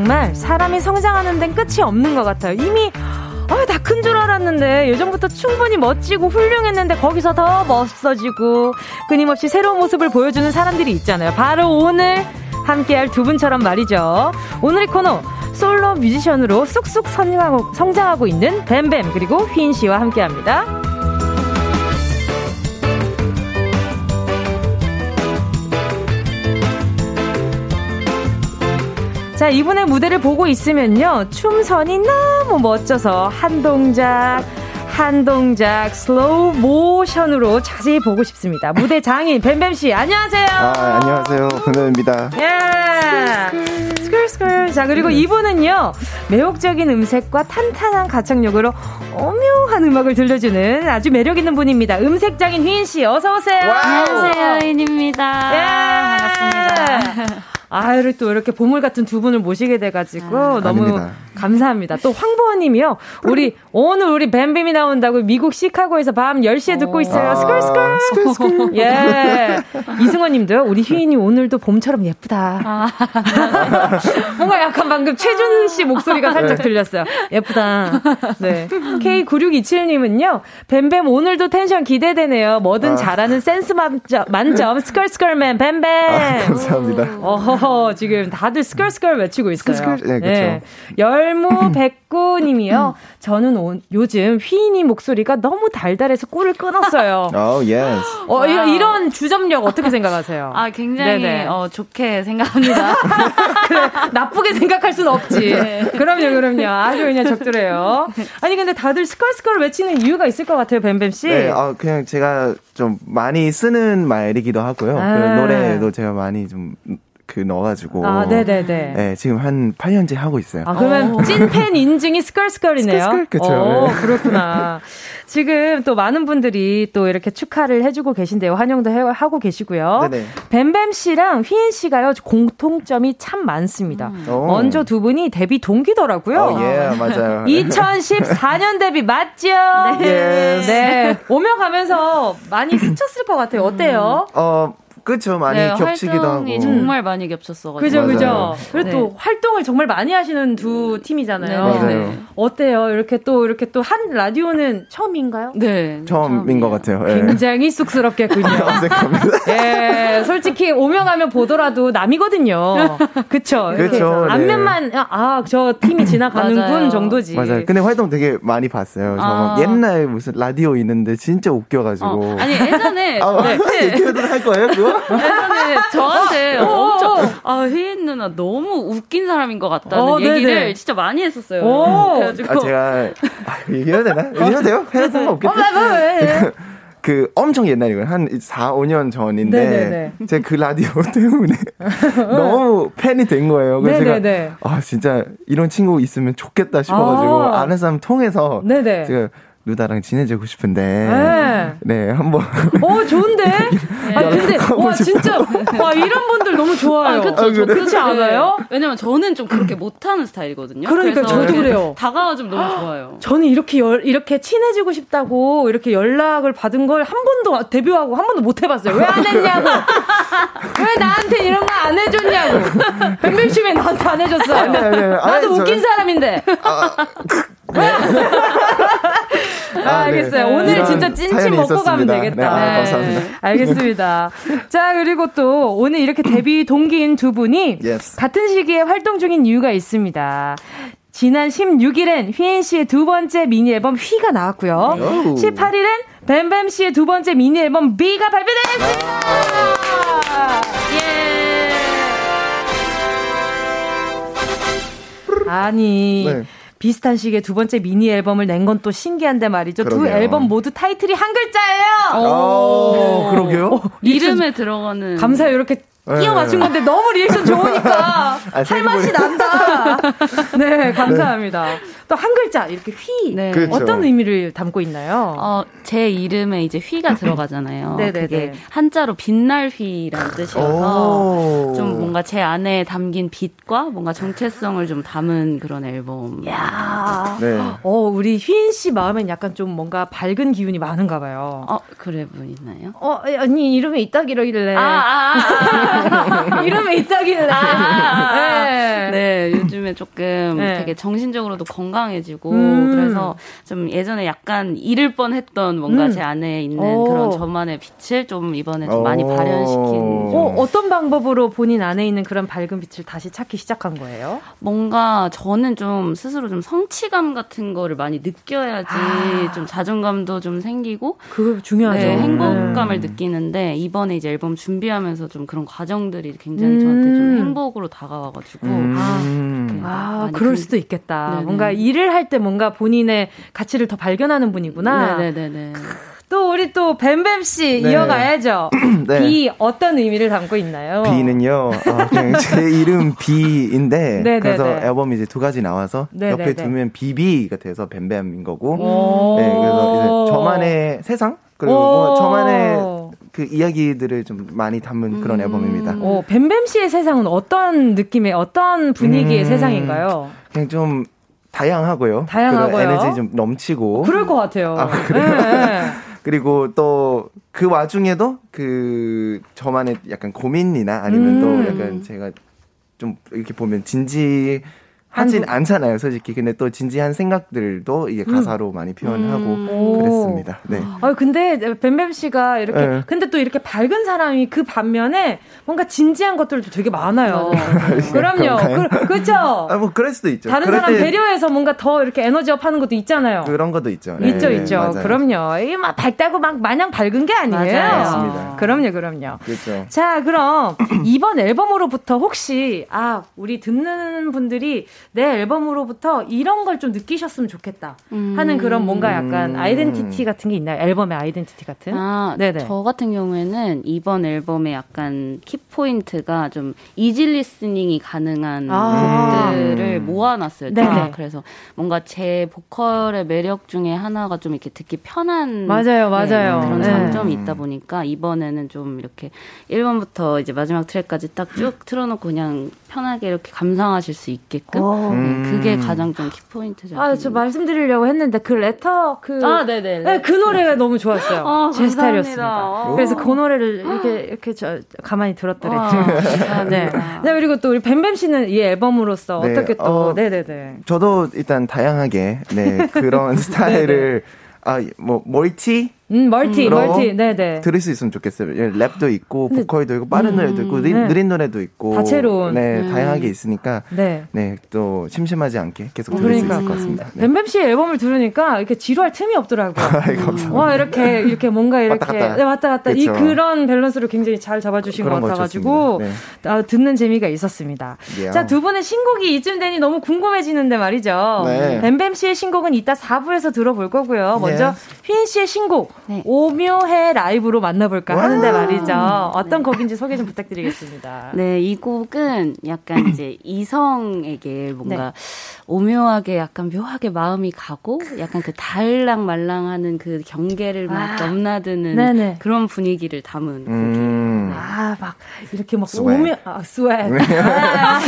Speaker 1: 정말 사람이 성장하는 데는 끝이 없는 것 같아요. 이미 어, 다큰 줄 알았는데 예전부터 충분히 멋지고 훌륭했는데 거기서 더 멋있어지고 끊임없이 새로운 모습을 보여주는 사람들이 있잖아요. 바로 오늘 함께할 두 분처럼 말이죠. 오늘의 코너 솔로 뮤지션으로 쑥쑥 성장하고, 성장하고 있는 뱀뱀 그리고 휘인 씨와 함께합니다. 자, 이분의 무대를 보고 있으면요. 춤선이 너무 멋져서 한 동작, 한 동작 슬로우 모션으로 자세히 보고 싶습니다. 무대 장인 뱀뱀 씨, 안녕하세요.
Speaker 6: 아, 안녕하세요. 뱀뱀입니다.
Speaker 1: 예. 스컬스컬. 자, 그리고 이분은요. 매혹적인 음색과 탄탄한 가창력으로 오묘한 음악을 들려주는 아주 매력 있는 분입니다. 음색 장인 휘인 씨, 어서 오세요.
Speaker 7: 안녕하세요, 휘인입니다. 예. 반갑습니다.
Speaker 1: 아유를 또 이렇게 보물 같은 두 분을 모시게 돼가지고 아, 너무 아닙니다. 감사합니다. 또 황보원님이요. 우리 오늘 우리 뱀뱀이 나온다고 미국 시카고에서 밤 10시에 듣고 있어요. 스컬 스컬. 아, 스컬 스컬. 예. 이승원님도요. 우리 휘인이 오늘도 봄처럼 예쁘다. 아. 뭔가 약간 방금 최준 씨 목소리가 살짝 네. 들렸어요. 예쁘다. 네. K9627님은요. 뱀뱀 오늘도 텐션 기대되네요. 뭐든 아. 잘하는 센스 만점, 만점 스컬스컬맨 뱀뱀. 아,
Speaker 6: 감사합니다.
Speaker 1: 어허, 지금 다들 스컬스컬 외치고 있어요.
Speaker 6: 스컬스컬. 네, 그렇죠. 네.
Speaker 1: 열무 백구님이요. 저는 오, 요즘 휘인이 목소리가 너무 달달해서 꿀을 끊었어요.
Speaker 6: 어, yes.
Speaker 1: 어, 이런 주접력 어떻게 생각하세요?
Speaker 7: 아, 굉장히 네네. 어, 좋게 생각합니다.
Speaker 1: 그래, 나쁘게 생각할 순 없지. 네. 그럼요, 그럼요. 아주 그냥 적절해요. 아니 근데 다들 스컬스컬 외치는 이유가 있을 것 같아요, 뱀뱀 씨.
Speaker 6: 네, 어, 그냥 제가 좀 많이 쓰는 말이기도 하고요. 그 아. 그 노래도 제가 많이 좀 그 넣어가지고.
Speaker 1: 아, 네네네.
Speaker 6: 네, 지금 한 8년째 하고 있어요.
Speaker 1: 아, 그러면 오. 찐팬 인증이 스컬스컬이네요.
Speaker 6: 스컬스컬, 그쵸.
Speaker 1: 오, 네. 그렇구나. 지금 또 많은 분들이 또 이렇게 축하를 해주고 계신데요. 환영도 해, 하고 계시고요. 네네. 뱀뱀 씨랑 휘인 씨가요, 공통점이 참 많습니다. 음. 먼저 두 분이 데뷔 동기더라고요.
Speaker 6: 어, 예, 맞아요.
Speaker 1: 2014년 데뷔 맞죠?
Speaker 7: 네.
Speaker 1: 네. 오며 가면서 많이 스쳤을 것 같아요. 어때요?
Speaker 6: 음. 어, 그렇죠. 많이 네, 겹치기도 하고.
Speaker 7: 정말 많이 겹쳤어
Speaker 1: 그죠, 그죠. 그리고 네. 또 활동을 정말 많이 하시는 두 팀이잖아요.
Speaker 6: 네, 네.
Speaker 1: 어때요? 이렇게 또 이렇게 또 한 라디오는 처음인가요?
Speaker 7: 네.
Speaker 6: 처음인. 것 같아요.
Speaker 1: 예. 굉장히 쑥스럽겠군요. 예, 솔직히 오며 가면 보더라도 남이거든요. 그쵸?
Speaker 6: 그렇죠.
Speaker 1: 안면만 아, 저 팀이 지나가는군 정도지.
Speaker 6: 맞아요. 근데 활동 되게 많이 봤어요. 아. 옛날 무슨 라디오 있는데 진짜 웃겨가지고. 어.
Speaker 7: 아니 예전에
Speaker 6: 아, 네. 할 거예요, 그거?
Speaker 7: 예전에 저한테 어, 어, 엄청 어. 아 휘인 누나 너무 웃긴 사람인 것 같다는 어, 얘기를 네네. 진짜 많이 했었어요.
Speaker 6: 그래가지고 아, 제가 아, 얘기해도 되나? 얘기해도 돼요? 해도 상관없겠죠?
Speaker 1: 어,
Speaker 6: 그 엄청 옛날이고요. 한 4, 5년 전인데 제가 그 라디오 때문에 너무 팬이 된 거예요. 그래서 네네네. 제가 아 진짜 이런 친구 있으면 좋겠다 싶어가지고 아. 아는 사람 통해서 네네. 제가 루다랑 친해지고 싶은데. 네, 네 한번.
Speaker 1: 어 좋은데? 아 근데 와 진짜. 와 이런 분들 너무 좋아요. 아,
Speaker 7: 그렇죠 아, 그래? 그렇지 않아요? 네. 왜냐면 저는 좀 그렇게 못하는 스타일이거든요.
Speaker 1: 그러니까 저도 그래요.
Speaker 7: 다가와주면 너무 좋아요.
Speaker 1: 저는 이렇게 열, 이렇게 친해지고 싶다고 이렇게 연락을 받은 걸 한 번도 데뷔하고 한 번도 못 해봤어요. 왜 안 했냐고. 왜 나한테 이런 거 안 해줬냐고. 뱀뱀 씨 왜 나한테 안 해줬어요. 아니, 아니, 아니, 나도 웃긴 저... 사람인데. 아, 네. 아, 알겠어요. 네. 오늘 진짜 찐친 먹고 있었습니다. 가면 되겠다. 네,
Speaker 6: 아, 감사합니다.
Speaker 1: 알겠습니다. 자, 그리고 또 오늘 이렇게 데뷔 동기인 두 분이 yes. 같은 시기에 활동 중인 이유가 있습니다. 지난 16일엔 휘인 씨의 두 번째 미니 앨범 휘가 나왔고요. 오. 18일엔 뱀뱀 씨의 두 번째 미니 앨범 B가 발표되었습니다. 예. 아니. 네. 비슷한 시기에 두 번째 미니 앨범을 낸 건 또 신기한데 말이죠. 그러게요. 두 앨범 모두 타이틀이 한 글자예요.
Speaker 6: 오, 오 그러게요? 어,
Speaker 7: 이름에 들어가는
Speaker 1: 감사해요. 이렇게 끼워 맞춘 건데 너무 리액션 좋으니까 아, 할 맛이 난다. 네, 감사합니다. 네. 또 한 글자 이렇게 휘 네. 그렇죠. 어떤 의미를 담고 있나요?
Speaker 7: 어, 제 이름에 이제 휘가 들어가잖아요. 네네네. 그게 한자로 빛날 휘라는 뜻이어서 좀 뭔가 제 안에 담긴 빛과 뭔가 정체성을 좀 담은 그런 앨범.
Speaker 1: 야, 네. 어 우리 휘인 씨 마음엔 약간 좀 뭔가 밝은 기운이 많은가 봐요.
Speaker 7: 어 그래 보이나요?
Speaker 1: 어 아니 이름에 있다기러길래. 아, 아, 아, 아. 이름에 있다길래. 아, 아,
Speaker 7: 아, 네. 네 요즘에 조금 네. 되게 정신적으로도 건강. 건강해지고 음. 그래서 좀 예전에 약간 잃을 뻔했던 뭔가 음. 제 안에 있는 오. 그런 저만의 빛을 좀 이번에 좀 많이 발현시킨.
Speaker 1: 어, 어떤 방법으로 본인 안에 있는 그런 밝은 빛을 다시 찾기 시작한 거예요?
Speaker 7: 뭔가 저는 좀 스스로 좀 성취감 같은 거를 많이 느껴야지 아. 좀 자존감도 좀 생기고
Speaker 1: 그거 중요하죠.
Speaker 7: 네, 행복감을 음. 느끼는데 이번에 이제 앨범 준비하면서 좀 그런 과정들이 굉장히 음. 저한테 좀 행복으로 다가와가지고
Speaker 1: 음. 아, 아 그럴 수도 있겠다. 네네. 뭔가 이 일을 할 때 뭔가 본인의 가치를 더 발견하는 분이구나. 네네네. 또 우리 또 뱀뱀 씨 네. 이어가야죠. 네. B 어떤 의미를 담고 있나요?
Speaker 6: B는요. 어, 그냥 제 이름 B인데 네네네. 그래서 앨범이 이제 두 가지 나와서 네네네. 옆에 두면 BB가 돼서 뱀뱀인 거고. 네, 그래서 이제 저만의 세상 그리고 뭐 저만의 그 이야기들을 좀 많이 담은 그런 음. 앨범입니다.
Speaker 1: 오, 뱀뱀 씨의 세상은 어떤 느낌의 어떤 분위기의 음. 세상인가요?
Speaker 6: 그냥 좀 다양하고요.
Speaker 1: 다양하고요.
Speaker 6: 에너지 좀 넘치고.
Speaker 1: 그럴 것 같아요.
Speaker 6: 아, 그래요? 네. 그리고 또 그 와중에도 그 저만의 약간 고민이나 아니면 음. 또 약간 제가 좀 이렇게 보면 진지 하진 한국... 않잖아요, 솔직히. 근데 또 진지한 생각들도 이게 음. 가사로 음. 많이 표현하고 음. 그랬습니다. 네.
Speaker 1: 아 근데 뱀뱀 씨가 이렇게 네. 근데 또 이렇게 밝은 사람이 그 반면에 뭔가 진지한 것들도 되게 많아요. 그럼요. 그, 그렇죠.
Speaker 6: 아, 뭐 그럴 수도 있죠.
Speaker 1: 다른 사람 때... 배려해서 뭔가 더 이렇게 에너지 up 하는 것도 있잖아요.
Speaker 6: 그런 것도 있죠.
Speaker 1: 네. 있죠, 있죠. 맞아요. 그럼요. 이게 막 밝다고 막 마냥 밝은 게 아니에요.
Speaker 6: 맞습니다.
Speaker 1: 그럼요, 그럼요.
Speaker 6: 그렇죠.
Speaker 1: 자, 그럼 이번 앨범으로부터 혹시 아, 우리 듣는 분들이 내 앨범으로부터 이런 걸 좀 느끼셨으면 좋겠다 하는 그런 뭔가 약간 음. 아이덴티티 같은 게 있나요? 앨범의 아이덴티티 같은?
Speaker 7: 아, 네네. 저 같은 경우에는 이번 앨범에 약간 키포인트가 좀 easy listening이 가능한 아. 곡들을 모아놨어요. 네네. 그래서 뭔가 제 보컬의 매력 중에 하나가 좀 이렇게 듣기 편한
Speaker 1: 맞아요, 맞아요.
Speaker 7: 네, 그런 네. 장점이 있다 보니까 이번에는 좀 이렇게 1번부터 이제 마지막 트랙까지 딱 쭉 틀어놓고 그냥 편하게 이렇게 감상하실 수 있게끔 어. 네, 그게 음. 가장 좀 키포인트죠.
Speaker 1: 아, 저 말씀드리려고 했는데 그 레터 그 아, 네네. 네, 그 노래가 너무 좋았어요. 아, 제 스타일이었습니다. 그래서 그 노래를 이렇게 이렇게 저 가만히 들었더랬죠. 아, 네. 네, 그리고 또 우리 뱀뱀 씨는 이 앨범으로서 네, 어떻게 또 어, 네 네 네.
Speaker 6: 저도 일단 다양하게 네 그런 스타일을 아, 뭐 multi
Speaker 1: 음, multi, multi, 네네.
Speaker 6: 들을 수 있으면 좋겠어요. 예, 랩도 있고, 보컬도 있고, 빠른 음, 노래도 있고, 네. 느린 노래도 있고.
Speaker 1: 다채로운.
Speaker 6: 네, 음. 다양하게 있으니까. 네. 네, 또 심심하지 않게 계속 들을 그러니까. 수 있을 것 같습니다.
Speaker 1: 네. 뱀뱀 씨의 앨범을 들으니까 이렇게 지루할 틈이 없더라고요. 아, 와, 이렇게, 이렇게 뭔가 이렇게. 왔다 갔다. 네, 왔다 갔다. 이 그런 밸런스를 굉장히 잘 잡아주신 것 같아가지고, 네. 아, 듣는 재미가 있었습니다. Yeah. 자, 두 분의 신곡이 이쯤 되니 너무 궁금해지는데 말이죠. 네. 뱀뱀 씨의 신곡은 이따 4부에서 들어볼 거고요. 먼저 네. 휘인 씨의 신곡. 네. 오묘해 라이브로 만나볼까 하는데 말이죠. 어떤 네. 곡인지 소개 좀 부탁드리겠습니다.
Speaker 7: 네, 이 곡은 약간 이제 이성에게 뭔가 네. 오묘하게 약간 묘하게 마음이 가고 약간 그 달랑 말랑하는 그 경계를 막 아, 넘나드는 네네. 그런 분위기를 담은 음.
Speaker 1: 곡이에요. 아, 막 이렇게 막 swag. 오묘, 아, swag. 아,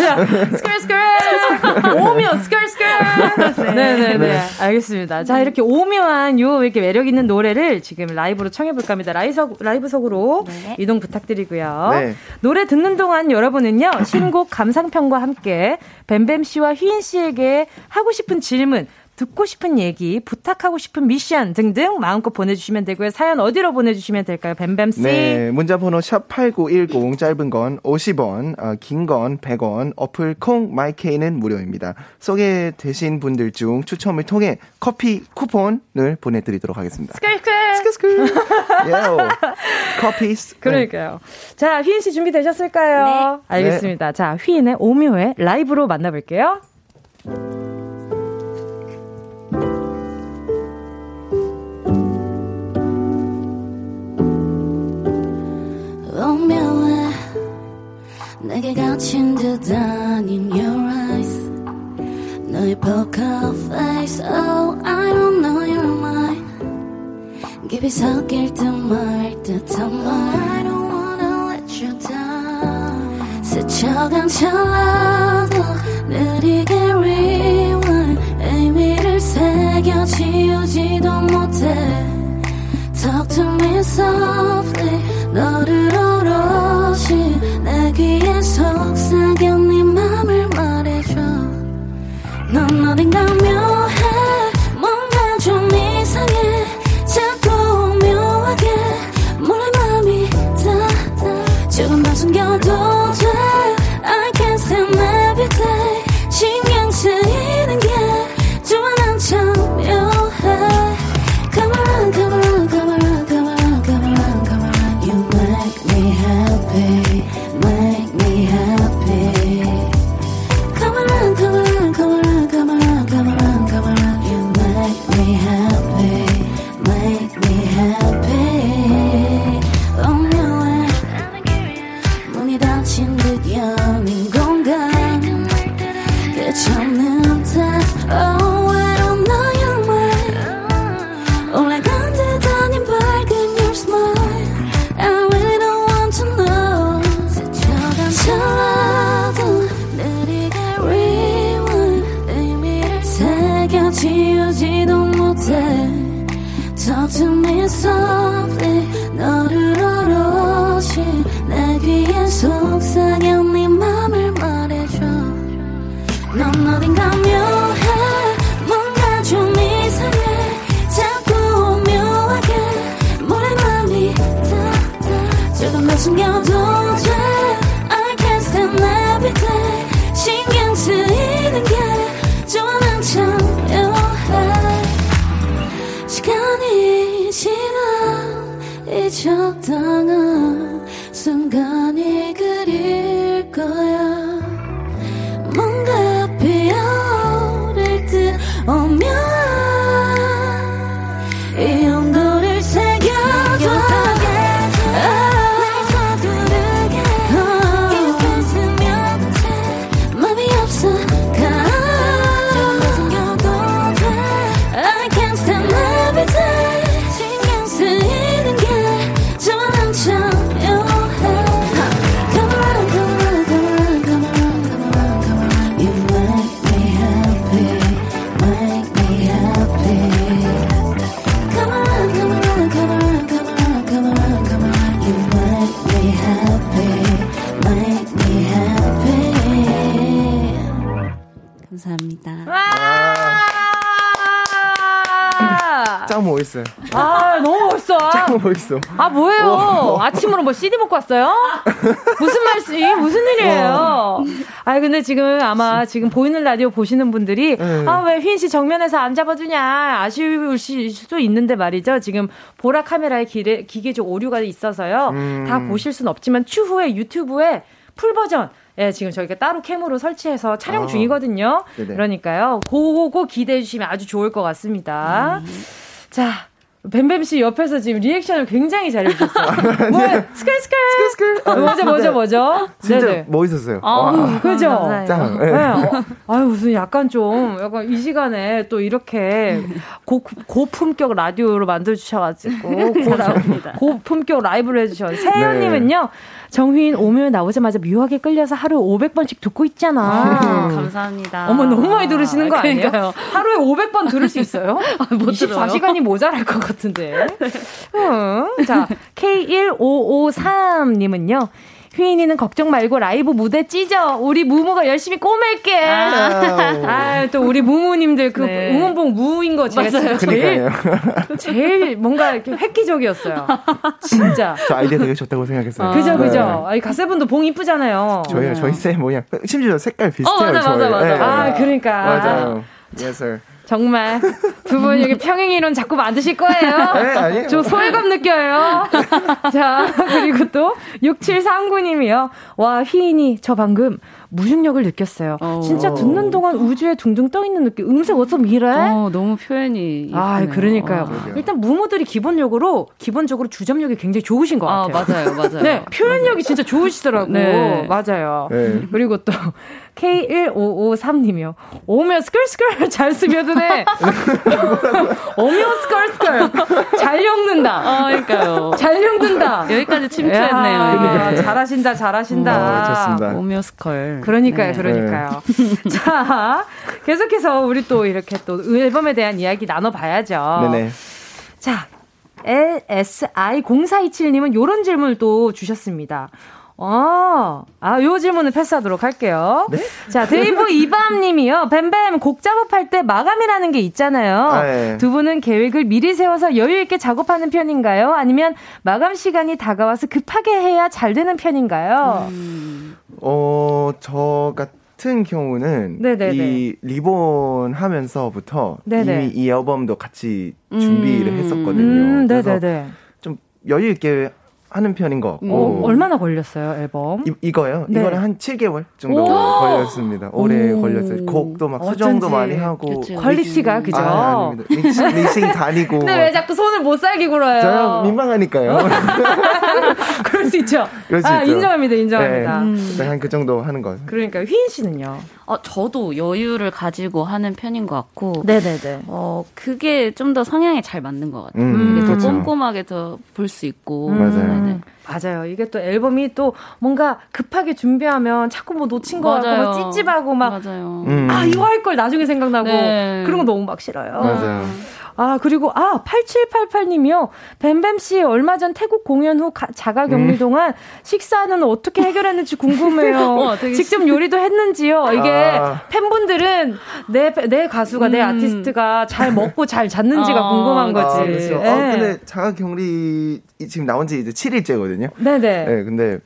Speaker 1: skrr skrr. 오묘 skrr skrr. 네네네. 네. 알겠습니다. 자, 이렇게 오묘한 요 이렇게 매력 있는 노래를 지금 라이브로 청해볼까 합니다. 라이브, 라이브석으로 네. 이동 부탁드리고요. 네. 노래 듣는 동안 여러분은요, 신곡 감상평과 함께 뱀뱀 씨와 휘인 씨에게 하고 싶은 질문, 듣고 싶은 얘기, 부탁하고 싶은 미션 등등 마음껏 보내주시면 되고요. 사연 어디로 보내주시면 될까요? 뱀뱀씨.
Speaker 6: 네, 문자번호 샵8910 짧은 건 50원, 어, 긴건 100원, 어플 콩 마이케이는 무료입니다. 소개되신 분들 중 추첨을 통해 커피 쿠폰을 보내드리도록 하겠습니다. skrr skrr. 예, 커피.
Speaker 1: 그러니까요. 자, 휘인 씨 준비되셨을까요? 네. 알겠습니다. 네. 자, 휘인의 오묘해 라이브로 만나볼게요.
Speaker 8: 닫힌 듯한 in your eyes 너의 poker face Oh I 깊이 섞일 듯 말 듯한 말. I don't wanna let you down. 스쳐간 찰나도 느리게 rewind. 의미를 새겨 지우지도 못해. Talk to me softly. 너를 오롯이 내 귀에 속삭여 네 맘을 말해줘. 넌 어딘가 묘 더 숨겨도 아,
Speaker 1: 너무 멋있어.
Speaker 6: 짱 멋있어.
Speaker 1: 아, 뭐예요? 아침으로 뭐 CD 먹고 왔어요? 무슨 말씀, 무슨 일이에요? 아, 근데 지금 아마 지금 보이는 라디오 보시는 분들이,
Speaker 6: 네.
Speaker 1: 아, 왜 휘인 씨 정면에서 안 잡아주냐, 아쉬울 수도 있는데 말이죠. 지금 보라 카메라에 기계, 기계적 오류가 있어서요.
Speaker 6: 음.
Speaker 1: 다 보실 순 없지만, 추후에 유튜브에 full 버전, 예, 지금 저희가 따로 cam으로 설치해서 촬영
Speaker 6: 아.
Speaker 1: 중이거든요.
Speaker 6: 네네.
Speaker 1: 그러니까요. 그거 기대해 주시면 아주 좋을 것 같습니다. 자, 뱀뱀 씨 옆에서 지금 리액션을 굉장히 잘해주셨어요. 뭐, skrr,
Speaker 6: skrr. skrr.
Speaker 1: 어, 뭐죠, 뭐죠, 뭐죠?
Speaker 6: 진짜
Speaker 1: 네네.
Speaker 6: 멋있었어요.
Speaker 1: 아,
Speaker 6: 와.
Speaker 1: 그죠?
Speaker 6: 짱.
Speaker 1: 네.
Speaker 6: 예.
Speaker 1: 어, 아유, 무슨 약간 좀, 약간 이 시간에 또 이렇게 고, 고품격 라디오로 만들어 주셔가지고, 고, 고품격 라이브를 해주셨는데, 세연님은요, 정휘인 오묘해 나오자마자 묘하게 끌려서 하루에 500번씩 듣고 있잖아.
Speaker 7: 감사합니다.
Speaker 1: 어머, 너무 많이 들으시는 거 아니에요?
Speaker 7: 그러니까요.
Speaker 1: 하루에 500번 들을 수 있어요?
Speaker 7: 못 들어요.
Speaker 1: 24시간이 모자랄 것 같은데. 응. 자, K1553님은요. 휘인이는 걱정 말고 라이브 무대 찢어. 우리 무무가 열심히 꼬맬게. 아, 또 우리 무무님들 그
Speaker 7: 네.
Speaker 1: 응원봉 무인 거 제가
Speaker 7: 맞아요.
Speaker 1: 제일. 제일 뭔가 이렇게 획기적이었어요. 진짜.
Speaker 6: 저 아이디어 되게 좋다고 생각했어요.
Speaker 1: 그죠,
Speaker 6: 네.
Speaker 1: 그죠. 아니, 가세분도 봉 이쁘잖아요.
Speaker 6: 저희 저희 쌤 모양 심지어 색깔 비슷해요.
Speaker 7: 어, 맞아, 맞아. 맞아.
Speaker 6: 네.
Speaker 1: 아, 그러니까.
Speaker 6: 맞아요. Yes sir.
Speaker 1: 정말 두 분 여기 평행이론 자꾸 만드실 거예요?
Speaker 6: 네, 아니에요.
Speaker 1: 저 소외감 느껴요. 자, 그리고 또 6739님이요. 와, 휘인이 저 방금 무중력을 느꼈어요. 어. 진짜 듣는 동안 우주에 둥둥 떠 있는 느낌. 음색 어쩜 이래?
Speaker 7: 어, 너무 표현이.
Speaker 1: 아, 그러니까요. 어. 일단 무모들이 기본적으로 기본적으로 주점력이 굉장히 좋으신 것
Speaker 7: 아,
Speaker 1: 같아요.
Speaker 7: 맞아요, 맞아요.
Speaker 1: 네, 표현력이 진짜 좋으시더라고. 네. 맞아요. 네. 그리고 또 K1553님이요. 오묘 skrr skrr 잘 스며드네. 오묘 skrr skrr 잘 읽는다.
Speaker 7: 아, 그러니까요.
Speaker 1: 잘 읽는다.
Speaker 7: 여기까지 침투했네요.
Speaker 1: 야, 잘하신다, 잘하신다.
Speaker 6: 어, 좋습니다.
Speaker 7: 오묘 skrr.
Speaker 1: 그러니까요, 네. 그러니까요. 네. 자, 계속해서 우리 또 이렇게 또 앨범에 대한 이야기 나눠봐야죠.
Speaker 6: 네네.
Speaker 1: 자, LSI0427님은 이런 질문을 또 주셨습니다. 어, 아, 요 질문은 패스하도록 할게요. 네? 자, 데이브 이밤 님이요. 뱀뱀 곡 작업할 때 마감이라는 게 있잖아요. 아, 네. 두 분은 계획을 미리 세워서 여유 있게 작업하는 편인가요? 아니면 마감 시간이 다가와서 급하게 해야 잘 되는 편인가요? 음.
Speaker 6: 어, 저 같은 경우는 네네네. 이 리본 하면서부터 네네. 이미 이 앨범도 같이 준비를 음. 했었거든요. 음, 그래서 좀 여유 있게 하는 편인 것 같고. 어,
Speaker 1: 얼마나 걸렸어요, 앨범?
Speaker 6: 이, 이거요? 네. 이거는 한 7개월 정도 걸렸습니다. 오래 걸렸어요. 곡도 막 수정도 많이 하고.
Speaker 1: 그치. 퀄리티가, 그죠? 아,
Speaker 6: 믹싱, 믹싱 다니고.
Speaker 1: 근데 왜 자꾸 손을 못 살게 굴어요?
Speaker 6: 저요, 민망하니까요.
Speaker 1: 그럴 수 있죠. 그럴 수 아, 있죠. 인정합니다, 인정합니다. 네,
Speaker 6: 음. 한그 정도 하는 거.
Speaker 1: 그러니까, 휘인 씨는요?
Speaker 7: 어, 저도 여유를 가지고 하는 편인 것 같고.
Speaker 1: 네네네.
Speaker 7: 어, 그게 좀 더 성향에 잘 맞는 것 같아요. 음, 되게 더 그렇죠. 꼼꼼하게 더 볼 수 있고.
Speaker 6: 음, 맞아요. 네네.
Speaker 1: 맞아요. 이게 또 앨범이 또 뭔가 급하게 준비하면 자꾸 뭐 놓친 거 같고 막 찝찝하고 막. 맞아요. 음. 아, 이거 할 걸 나중에 생각나고. 네. 그런 거 너무 막 싫어요.
Speaker 6: 맞아요.
Speaker 1: 아, 그리고, 아, 8788님이요. 뱀뱀씨 얼마 전 태국 공연 후 가, 자가 격리 음. 동안 식사는 어떻게 해결했는지 궁금해요. 어, 직접 요리도 했는지요. 이게 아. 팬분들은 내, 내 가수가, 음. 내 아티스트가 잘 먹고 잘 잤는지가 아, 궁금한 거지. 아,
Speaker 6: 그렇죠. 네. 아, 근데 자가 격리 지금 나온 지 이제 7일째거든요.
Speaker 1: 네네.
Speaker 6: 네, 근데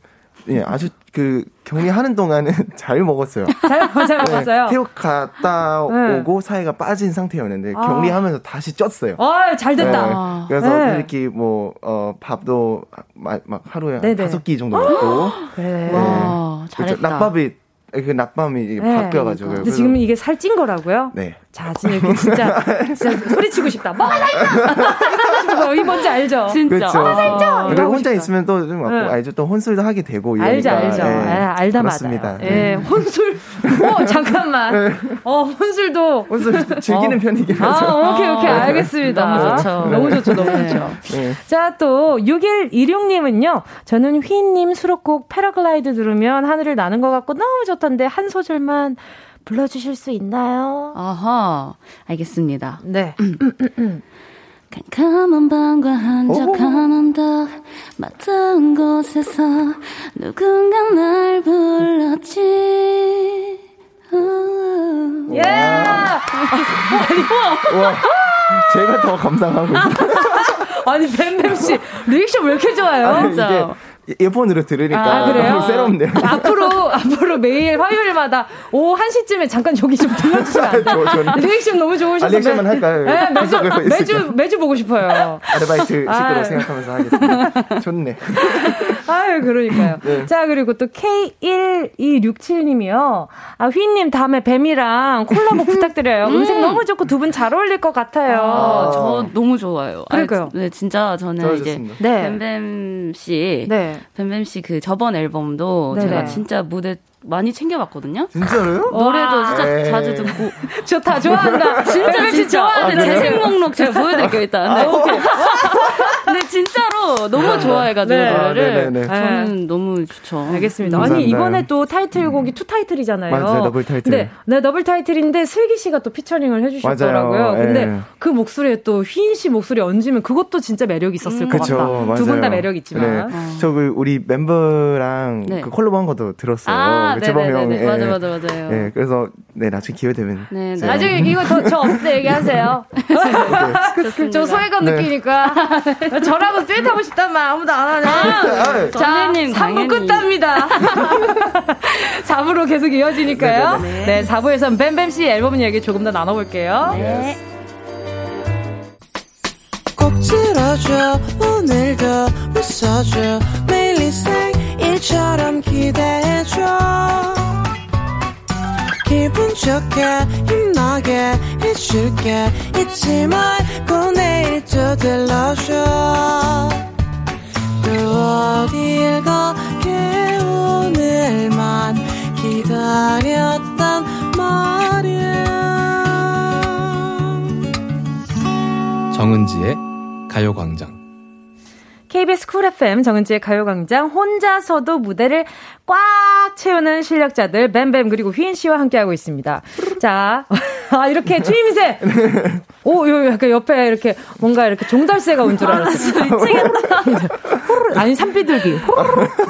Speaker 6: 예, 아주 그 격리하는 동안은 잘 먹었어요.
Speaker 1: 잘, 잘 먹었어요.
Speaker 6: 네, 태국 갔다 네. 오고 사이가 빠진 상태였는데 아. 격리하면서 다시 쪘어요.
Speaker 1: 아, 잘 됐다. 네,
Speaker 6: 그래서 네. 이렇게 뭐 어, 밥도 막, 막 하루에 다섯 끼 정도 먹고.
Speaker 1: 그래. 와, 잘했다. 그렇죠.
Speaker 6: 낙밥이 그 낙밤이 네. 바뀌어가지고.
Speaker 1: 근데 지금 이게 살찐 거라고요?
Speaker 6: 네.
Speaker 1: 자, 진짜, 진짜, 진짜 소리치고 싶다. 뭐 살쪄! 이 뭔지 알죠?
Speaker 7: 진짜.
Speaker 6: 그렇죠.
Speaker 1: 어, 살쪄!
Speaker 6: 그리고 혼자 싶다. 있으면 또 좀 네. 알죠. 또 혼술도 하게 되고.
Speaker 1: 이러니까. 알죠, 알죠. 네. 아, 알다 맞습니다. 예, 네. 혼술. 어, 잠깐만. 네. 어, 혼술도.
Speaker 6: 혼술 즐기는
Speaker 1: 어.
Speaker 6: 편이긴
Speaker 1: 아, 하죠. 아, 오케이, 오케이. 알겠습니다.
Speaker 7: 너무 좋죠.
Speaker 1: 너무 좋죠, 너무 좋죠. 자, 또, 6116님은요. 저는 휘님 수록곡 패러글라이드 들으면 하늘을 나는 것 같고 너무 좋던데 한 소절만 불러주실 수 있나요?
Speaker 7: 아하, 알겠습니다.
Speaker 1: 네.
Speaker 8: 캄캄한 밤과 한적한 언덕 맞닿은 곳에서 누군가 날 불렀지
Speaker 1: 예! 아니,
Speaker 6: 와, 제가 더 감상하고 있어요.
Speaker 1: 아니, 뱀뱀 씨, 리액션 왜 이렇게 좋아요?
Speaker 6: 아니, 진짜. 이어폰으로 들으니까 아, 그래요? 새롭네요.
Speaker 1: 앞으로 앞으로 매일 화요일마다 오후 1시쯤에 잠깐 저기 좀 들려주시면 안 돼요? 리액션 너무 좋으셔서 아,
Speaker 6: 리액션만 할까요?
Speaker 1: 네, 매주 매주 매주 보고 싶어요.
Speaker 6: 아르바이트 식으로 생각하면서 하겠습니다. 좋네.
Speaker 1: 아유 그러니까요. 네. 자 그리고 또 K1267님이요. 아 휘님 다음에 뱀이랑 콜라보 부탁드려요. 음. 색 너무 좋고 두 분 잘 어울릴 것 같아요. 아,
Speaker 7: 저 너무 좋아요.
Speaker 1: 그러니까요.
Speaker 7: 아, 네 진짜 저는 이제 네. 뱀뱀 씨 네. 뱀뱀 씨 그 저번 앨범도 네네. 제가 진짜 무대 많이 챙겨봤거든요.
Speaker 6: 진짜로요?
Speaker 7: 노래도 진짜 에이. 자주 듣고.
Speaker 1: 좋다, 좋아한다.
Speaker 7: 진짜, 진짜. 좋아하는 아, 재생 목록 제가 보여드릴게요, 일단. 네, 오케이. 근데 진짜로 너무 좋아해가지고 네. 노래를. 네, 네, 네. 저는 너무 좋죠.
Speaker 1: 알겠습니다. 감사합니다. 아니, 이번에 또 타이틀곡이 two 타이틀이잖아요.
Speaker 6: 맞아요, 더블 타이틀.
Speaker 1: 네, 네, 더블 타이틀인데 슬기 씨가 또 피처링을 해주셨더라고요. 맞아요. 근데 네. 그 목소리에 또 휘인 씨 목소리 얹으면 그것도 진짜 매력 있었을 음. 것 그쵸, 같다. 두 분 다 매력 있지만.
Speaker 6: 네. 어. 저그 우리 멤버랑 그 콜라보 한 것도 들었어요. 아, 그 재범 형.
Speaker 7: 예. 맞아, 맞아, 맞아요.
Speaker 6: 예, 그래서 네 나중에 기회 되면.
Speaker 1: 네, 네. 나중에 이거 저, 저 없을 때 얘기하세요. 네. 저 소외감 네. 느끼니까 저라고 듀엣 하고 싶단 말 아무도 안 하네. 아, 자, 3부 끝답니다. 4부로 계속 이어지니까요. 네네네. 네, 4부에선 뱀뱀 씨 앨범 얘기 조금 더 나눠볼게요.
Speaker 8: 네.
Speaker 9: 들어줘 오늘도 웃어줘 매일 일처럼 기대해줘 기분 좋게 힘나게 해줄게. 잊지 말고 내일 또 들러줘. 또 어딜 가게 오늘만 기다렸단 말이야.
Speaker 10: 정은지의 가요광장.
Speaker 1: KBS 쿨 FM 정은지의 가요광장. 혼자서도 무대를 꽉 채우는 실력자들 뱀뱀 그리고 휘인 씨와 함께하고 있습니다. 자, 아 이렇게 추임새. 오, 요 약간 옆에 이렇게 뭔가 이렇게 종달새가 온 줄 알았어요. 미치겠다. 아니 산비둘기.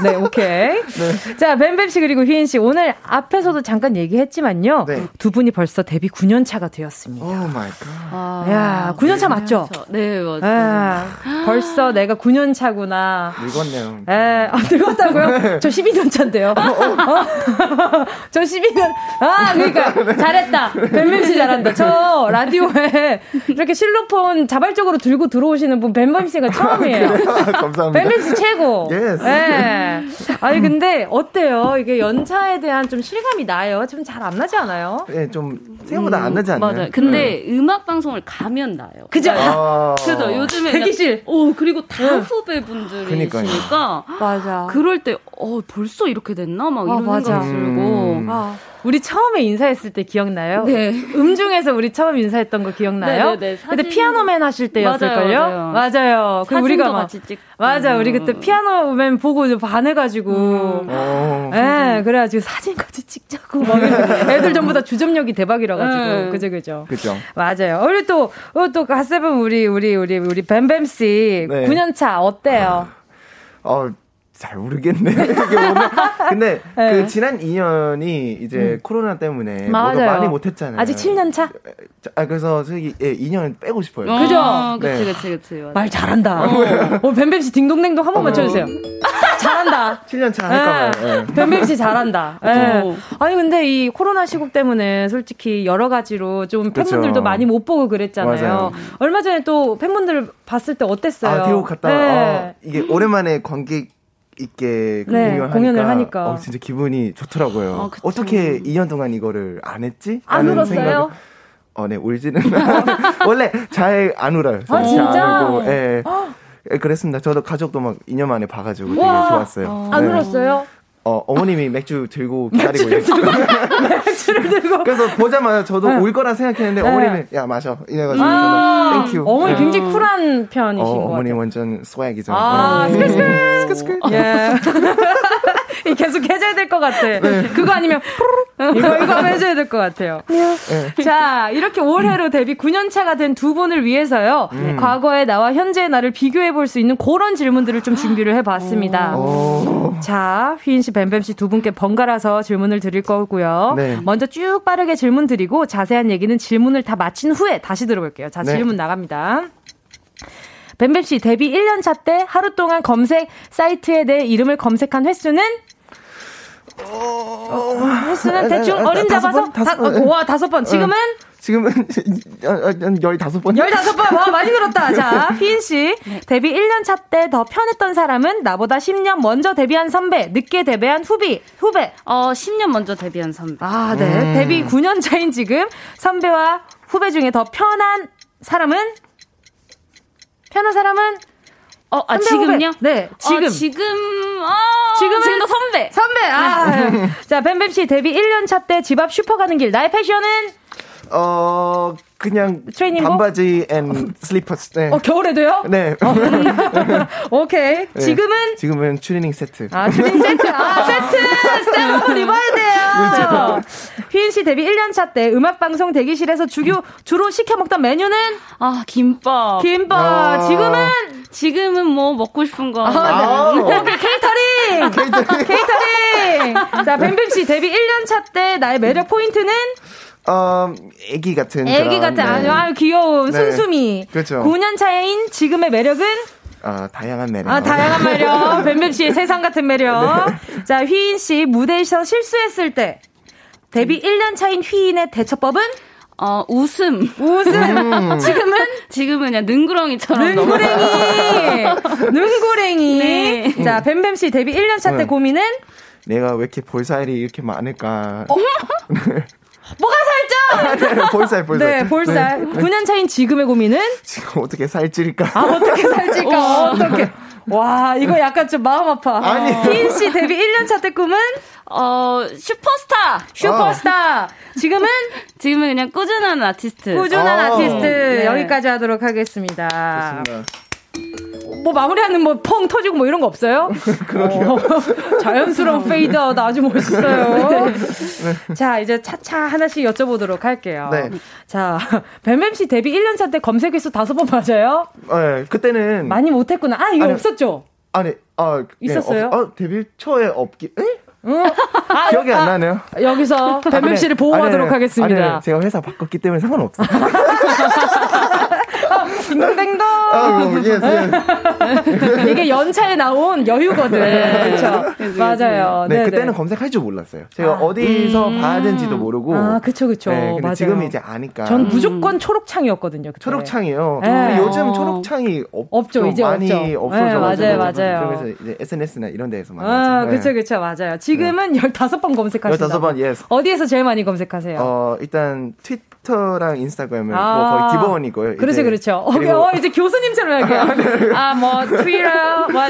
Speaker 1: 네, 오케이. 네. 자, 뱀뱀 씨 그리고 휘인 씨 오늘 앞에서도 잠깐 얘기했지만요. 네. 두 분이 벌써 데뷔 9년 차가 되었습니다.
Speaker 6: Oh my God.
Speaker 1: 야, 9년 차 맞죠?
Speaker 7: 네, 맞아요. 아,
Speaker 1: 벌써 내가 9년 차구나.
Speaker 6: 늙었네요.
Speaker 1: 예, 아, 늙었다고요? 저 12년 차 괜찮대요. 어, 어. 저 12년, 아, 그러니까, 잘했다. 뱀뱀씨 잘한다. 저 라디오에 이렇게 실로폰 자발적으로 들고 들어오시는 분 뱀뱀씨가 처음이에요.
Speaker 6: 감사합니다.
Speaker 1: 뱀뱀씨 최고.
Speaker 6: Yes.
Speaker 1: 네. 아니, 근데 어때요? 이게 연차에 대한 좀 실감이 나요? 좀 잘 안 나지 않아요?
Speaker 6: 예, 좀 생각보다 음, 안 나지 않나요?
Speaker 7: 맞아요. 근데 음. 악 방송을 가면 나요.
Speaker 1: 그죠? 아~
Speaker 7: 그죠. 요즘에
Speaker 1: 대기실.
Speaker 7: 오, 그리고 다 후배분들이시니까
Speaker 1: 맞아.
Speaker 7: 그럴 때 어, 벌써 이렇게 됐나? 막 이런 아, 생각 들고.
Speaker 1: 음. 아. 우리 처음에 인사했을 때 기억나요?
Speaker 7: 네.
Speaker 1: 음중에서 우리 처음 인사했던 거 기억나요? 네네네. 네, 사진... 그때 피아노맨 하실 때였을걸요? 맞아요. 맞아요. 맞아요. 그 우리가 막
Speaker 7: 같이 찍고.
Speaker 1: 맞아. 우리 그때 피아노맨 보고 반해가지고. 음. 어. 예, 네, 그래가지고 사진까지 찍자고. 막 애들 전부 다 주점력이 대박이라가지고. 네. 그죠, 그죠.
Speaker 6: 그죠.
Speaker 1: 맞아요. 우리 또, 어, 또 가세븐 우리, 우리, 우리, 우리 뱀뱀씨. 네. 9년차 어때요?
Speaker 6: 어, 잘 모르겠네. 근데 네. 그 지난 2년이 이제 음. 코로나 때문에 맞아요. 많이 못했잖아요.
Speaker 1: 아직 7년 차?
Speaker 6: 아 그래서 저기 예, 2년 빼고 싶어요.
Speaker 1: 어, 그죠?
Speaker 7: 네. 그치 그치 그치. 맞아.
Speaker 1: 말 잘한다. 어, 어 뱀뱀 씨 딩동댕동 한번 어. 맞춰주세요. 잘한다.
Speaker 6: 7년 차 할까봐요. 네.
Speaker 1: 뱀뱀 씨 잘한다. 네. 아니 근데 이 코로나 시국 때문에 솔직히 여러 가지로 좀 팬분들도 그쵸. 많이 못 보고 그랬잖아요. 맞아요. 얼마 전에 또 팬분들 봤을 때 어땠어요?
Speaker 6: 아, 태국 갔다 네. 어, 이게 오랜만에 관객 있게 그 네, 공연하니까, 공연을 하니까 어, 진짜 기분이 좋더라고요. 아, 어떻게 2년 동안 이거를 안 했지?
Speaker 1: 안 울었어요? 생각을,
Speaker 6: 어, 네, 울지는 원래 잘 안 울어요.
Speaker 1: 아, 진짜? 안 울고,
Speaker 6: 예. 예, 그랬습니다. 저도 가족도 막 2년 만에 봐가지고 되게 좋았어요.
Speaker 1: 어. 안 울었어요?
Speaker 6: 어, 어머님이 맥주 들고 기다리고
Speaker 1: 맥주를 들고, 맥주를 들고.
Speaker 6: 그래서 보자마자 저도 네. 올 거라 생각했는데 네. 어머님은 야 마셔 이래가지고 아~ 저는 thank you.
Speaker 1: 어머니 네. 굉장히 쿨한 편이신 어, 것
Speaker 6: 어머니 완전 swag이죠.
Speaker 1: 아, 네. skrr skrr. skrr skrr. 예. 계속 해줘야 될 것 같아. 네. 그거 아니면 이거 이거 해줘야 될 것 같아요. 네. 자 이렇게 올해로 데뷔 9년 차가 된 두 분을 위해서요. 음. 과거의 나와 현재의 나를 비교해 볼 수 있는 그런 질문들을 좀 준비를 해봤습니다. 자 휘인 씨, 뱀뱀 씨 두 분께 번갈아서 질문을 드릴 거고요. 네. 먼저 쭉 빠르게 질문 드리고 자세한 얘기는 질문을 다 마친 후에 다시 들어볼게요. 자 네. 질문 나갑니다. 뱀뱀 씨 데뷔 1년 차 때 하루 동안 검색 사이트에 내 이름을 검색한 횟수는 어, 횟수는 대충 아, 어림 잡아서 다섯 번? 다, 어, 와 다섯 번. 지금은
Speaker 6: 지금은 한 열다섯 번.
Speaker 1: 열다섯 번. 와 많이 늘었다. 자 휘인 씨 네. 데뷔 1년 차 때 더 편했던 사람은 나보다 10년 먼저 데뷔한 선배, 늦게 데뷔한 후비 후배.
Speaker 7: 어 10년 먼저 데뷔한 선배.
Speaker 1: 아 네. 음. 데뷔 9년 차인 지금 선배와 후배 중에 더 편한 사람은 편한 사람은
Speaker 7: 어, 아, 지금요?
Speaker 1: 네, 지금.
Speaker 7: 어, 지금, 아, 지금은 지금도 선배.
Speaker 1: 선배, 아. 네. 자, 뱀뱀 씨 데뷔 1년 차 때 집 앞 슈퍼 가는 길, 나의 패션은?
Speaker 6: 어, 그냥 트레이닝 반바지 and slippers. 네.
Speaker 1: 어, 겨울에도요?
Speaker 6: 네.
Speaker 1: 어. 오케이. 네. 지금은?
Speaker 6: 지금은 추리닝 세트.
Speaker 1: 아, 추리닝 세트. 아, 세트! 세트 입어야 돼요. 그렇죠. 휘인 씨 데뷔 1년 차 때 음악 방송 대기실에서 주교 주로 시켜 먹던 메뉴는
Speaker 7: 아, 김밥.
Speaker 1: 김밥. 아. 지금은
Speaker 7: 지금은 뭐 먹고 싶은 거. 아,
Speaker 1: 아, 네. 오케이, 케이터링. 케이터링. 케이터링. 자, 뱀뱀 씨 데뷔 1년 차 때 나의 매력 포인트는
Speaker 6: 어, 애기 같은.
Speaker 1: 애기 같은, 네. 아주 귀여운 네. 순수미.
Speaker 6: 그렇죠.
Speaker 1: 9년 차인 지금의 매력은?
Speaker 6: 아, 다양한 매력.
Speaker 1: 아, 다양한 매력. 뱀뱀 씨의 세상 같은 매력. 네. 자, 휘인 씨 무대에서 실수했을 때 데뷔 1년 차인 휘인의 대처법은?
Speaker 7: 어, 웃음.
Speaker 1: 웃음. 음.
Speaker 7: 지금은? 지금은 그냥 능구렁이처럼.
Speaker 1: 능구랭이. 능구랭이. 네. 자, 뱀뱀 씨 데뷔 1년 차때 네. 고민은?
Speaker 6: 내가 왜 이렇게 볼살이 이렇게 많을까. 어?
Speaker 1: 뭐가 살쪄?
Speaker 6: 네, 볼살, 볼살.
Speaker 1: 네, 볼살. 네. 9년 차인 지금의 고민은?
Speaker 6: 지금 어떻게 살찔까?
Speaker 1: 아, 어떻게 살찔까? 어떻게. 와, 이거 약간 좀 마음 아파.
Speaker 6: 아니.
Speaker 1: 휘인 씨 데뷔 1년 차 때 꿈은?
Speaker 7: 어, 슈퍼스타!
Speaker 1: 슈퍼스타! 어. 지금은?
Speaker 7: 지금은 그냥 꾸준한 아티스트.
Speaker 1: 꾸준한 어. 아티스트. 네. 여기까지 하도록 하겠습니다. 좋습니다. 뭐 마무리하는 뭐 펑 터지고 뭐 이런 거 없어요?
Speaker 6: 그러게요. 어,
Speaker 1: 자연스러운 페이드아웃 아주 멋있어요. 네. 자, 이제 차차 하나씩 여쭤보도록 할게요. 네. 자, 뱀뱀 씨 데뷔 1년 차 때 검색 횟수 다섯 번 맞아요?
Speaker 6: 네, 그때는
Speaker 1: 많이 못 했구나. 아, 이거 아니, 없었죠?
Speaker 6: 아니, 아,
Speaker 1: 네, 있었어요?
Speaker 6: 어, 어, 데뷔 초에 없기. 에? 응? 아, 기억이 안 나네요.
Speaker 1: 여기서 뱀뱀 씨를 보호하도록 아니, 하겠습니다.
Speaker 6: 아니, 제가 회사 바꿨기 때문에 상관없어요.
Speaker 1: 딩동댕동.
Speaker 6: 아, 예, 예.
Speaker 1: 이게 연차에 나온 여유거든. 네. 그렇죠. 맞아요.
Speaker 6: 네, 네네. 그때는 검색할 줄 몰랐어요. 제가 아, 어디서 음. 봐야 되는지도 모르고.
Speaker 1: 아, 그쵸, 그쵸.
Speaker 6: 네, 근데
Speaker 1: 맞아요.
Speaker 6: 지금 이제 아니까.
Speaker 1: 전 무조건 초록창이었거든요. 그때.
Speaker 6: 초록창이요. 네. 요즘 초록창이 없,
Speaker 1: 없죠. 이제
Speaker 6: 많이
Speaker 1: 없죠. 네, 맞아요, 맞아요.
Speaker 6: 그래서 이제 SNS나 이런 데에서 많이.
Speaker 1: 아, 네. 그쵸, 그쵸, 맞아요. 지금 은 네. 15번 검색하시죠.
Speaker 6: 15번, 예.
Speaker 1: 어디에서 제일 많이 검색하세요?
Speaker 6: 어, 일단 트위터랑 인스타그램은 아~ 뭐 거의 기본이고요.
Speaker 1: 그렇죠, 그렇죠. 어, 어, 이제 교수님처럼 할게요. 아, 네. 아, 뭐 트위터, 뭐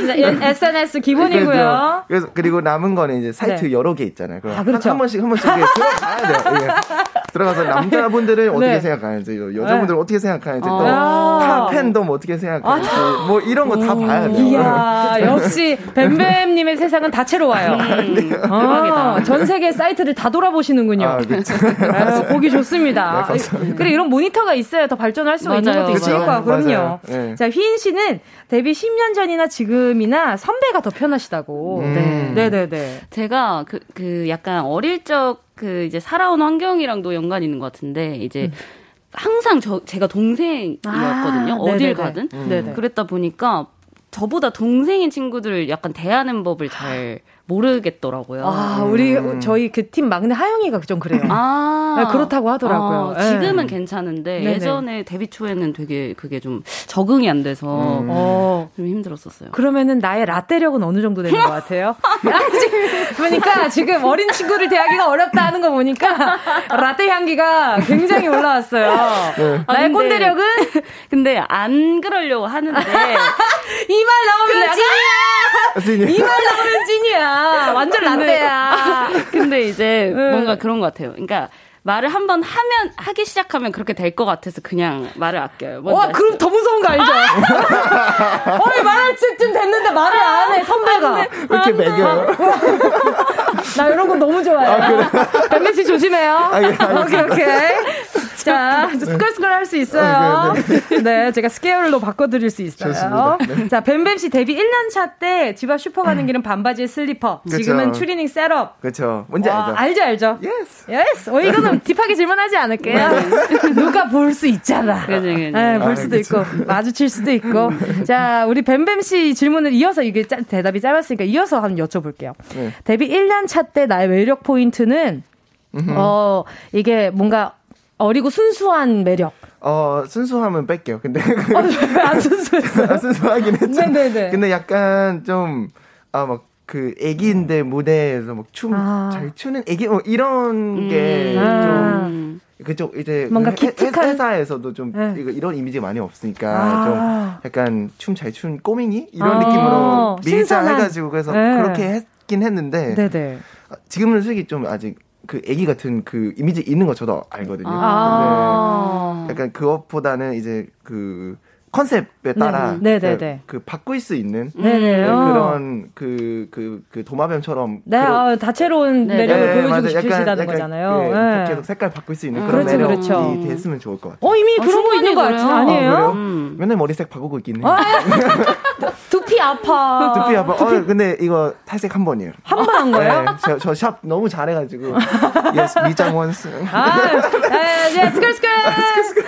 Speaker 1: SNS 기본이고요.
Speaker 6: 그래서 그리고 남은 거는 이제 사이트 네. 여러 개 있잖아요.
Speaker 1: 아, 그렇죠.
Speaker 6: 한, 한 번씩 한 번씩 들어가야 돼요. 예. 들어가서 남자분들은 어떻게 네. 생각하는지, 여자분들은 네. 어떻게 생각하는지, 또 타 팬덤 어떻게 생각하는지, 아, 뭐 이런 거 다 봐야 돼요.
Speaker 1: 이야, 역시 뱀뱀님의 세상은 다채로워요. 음, 아, 전 세계 사이트를 다 돌아보시는군요. 아, 그렇죠. 아, 보기 좋습니다. 네, 그래 이런 모니터가 있어야 더 발전할 수 있는 것도 있으니까 그럼요. 네. 자 휘인 씨는 데뷔 10년 전이나 지금이나 선배가 더 편하시다고. 음. 네, 네, 네, 네.
Speaker 7: 제가 그, 그 약간 어릴 적 그 이제 살아온 환경이랑도 연관이 있는 것 같은데 이제. 음. 항상 저 제가 동생이었거든요. 아, 어딜 네네네. 가든. 음. 그랬다 보니까 저보다 동생인 친구들을 약간 대하는 법을 잘 모르겠더라고요.
Speaker 1: 아, 우리 음. 저희 그 팀 막내 하영이가 좀 그래요. 아, 네, 그렇다고 하더라고요.
Speaker 7: 아, 지금은 네. 괜찮은데 네네. 예전에 데뷔 초에는 되게 그게 좀 적응이 안 돼서 음. 어. 좀 힘들었었어요.
Speaker 1: 그러면은 나의 라떼력은 어느 정도 되는 것 같아요? 그러니까 지금 어린 친구를 대하기가 어렵다 하는 거 보니까 라떼 향기가 굉장히 올라왔어요. 네. 나의 아, 꼰대력은
Speaker 7: 근데 안 그러려고 하는데
Speaker 1: 이 말 나오면 찐이야. 이말 나오면 찐이야. 완전 라떼야.
Speaker 7: 근데 이제 뭔가 그런 것 같아요. 그러니까 말을 한번 하면 하기 시작하면 그렇게 될 것 같아서 그냥 말을 아껴요.
Speaker 1: 와, 그럼 더 무서운 거 알죠? 어이 말할 때쯤 됐는데 말을 안 해. 선배가 왜
Speaker 6: 이렇게 매겨요?
Speaker 1: 나 이런 거 너무 좋아해요. 아, 그래? 씨 조심해요. 아, 예, 오케이 오케이. 자, skrr skrr 할 수 있어요. 아, 네, 네. 네, 제가 skrr로 바꿔드릴 수 있어요. 네. 자, 뱀뱀 씨 데뷔 1년 차 때 집 앞 슈퍼 가는 길은 반바지에 슬리퍼. 그쵸. 지금은 추리닝 setup.
Speaker 6: 그렇죠. 뭔지 와,
Speaker 1: 알죠? 알죠, 알죠. Yes. Yes. 어, 이거는 deep하게 질문하지 않을게요. 네. 누가 볼 수 있잖아.
Speaker 7: 그죠, 그죠.
Speaker 1: 네, 볼 아, 수도 그쵸. 있고, 마주칠 수도 있고. 자, 우리 뱀뱀 씨 질문을 이어서 이게 짜, 대답이 짧았으니까 이어서 한번 여쭤볼게요. 네. 데뷔 1년 차 때 나의 매력 포인트는 어, 이게 뭔가 어리고 순수한 매력.
Speaker 6: 어, 순수함은 뺄게요. 근데.
Speaker 1: 어, 안 순수했어요?
Speaker 6: 순수하긴 했죠. 네네네. 근데 약간 좀, 아, 막, 그, 애기인데 무대에서 막 춤, 아. 잘 추는 애기, 뭐, 이런 게 음. 좀, 그쪽 이제
Speaker 1: 뭔가 그
Speaker 6: 기특한 회사에서도 좀 네. 이런 이미지가 많이 없으니까 아. 좀 약간 춤 잘 추는 꼬맹이 이런 아. 느낌으로 밀착해가지고 그래서 네. 그렇게 했긴 했는데 네네. 지금은 솔직히 좀 아직 그 애기 같은 그 이미지 있는 거 저도 알거든요. 아~ 근데 약간 그것보다는 이제 그 컨셉에 따라 네, 네, 네. 그 바꿀 수 있는 네, 그런 그 그 그 도마뱀처럼
Speaker 1: 네, 그, 아, 다채로운 매력을 네, 보여주고 싶으시다는 약간, 거잖아요.
Speaker 6: 네. 계속 색깔 바꿀 수 있는 음, 그런 그렇죠, 매력이 그렇죠. 됐으면 좋을 것 같아요.
Speaker 1: 어 이미 아, 그런 거 있는 거 아니에요?
Speaker 6: 아, 음. 맨날 머리색 바꾸고 있긴 해요.
Speaker 1: 두피 두피 아파.
Speaker 6: 두피 아파. 어, 근데 이거 탈색 한 번이에요.
Speaker 1: 한 번 한 거예요?
Speaker 6: 네, 저샵 너무 잘해가지고. Yes, 미장원스.
Speaker 1: 아, 네, skrr, skrr.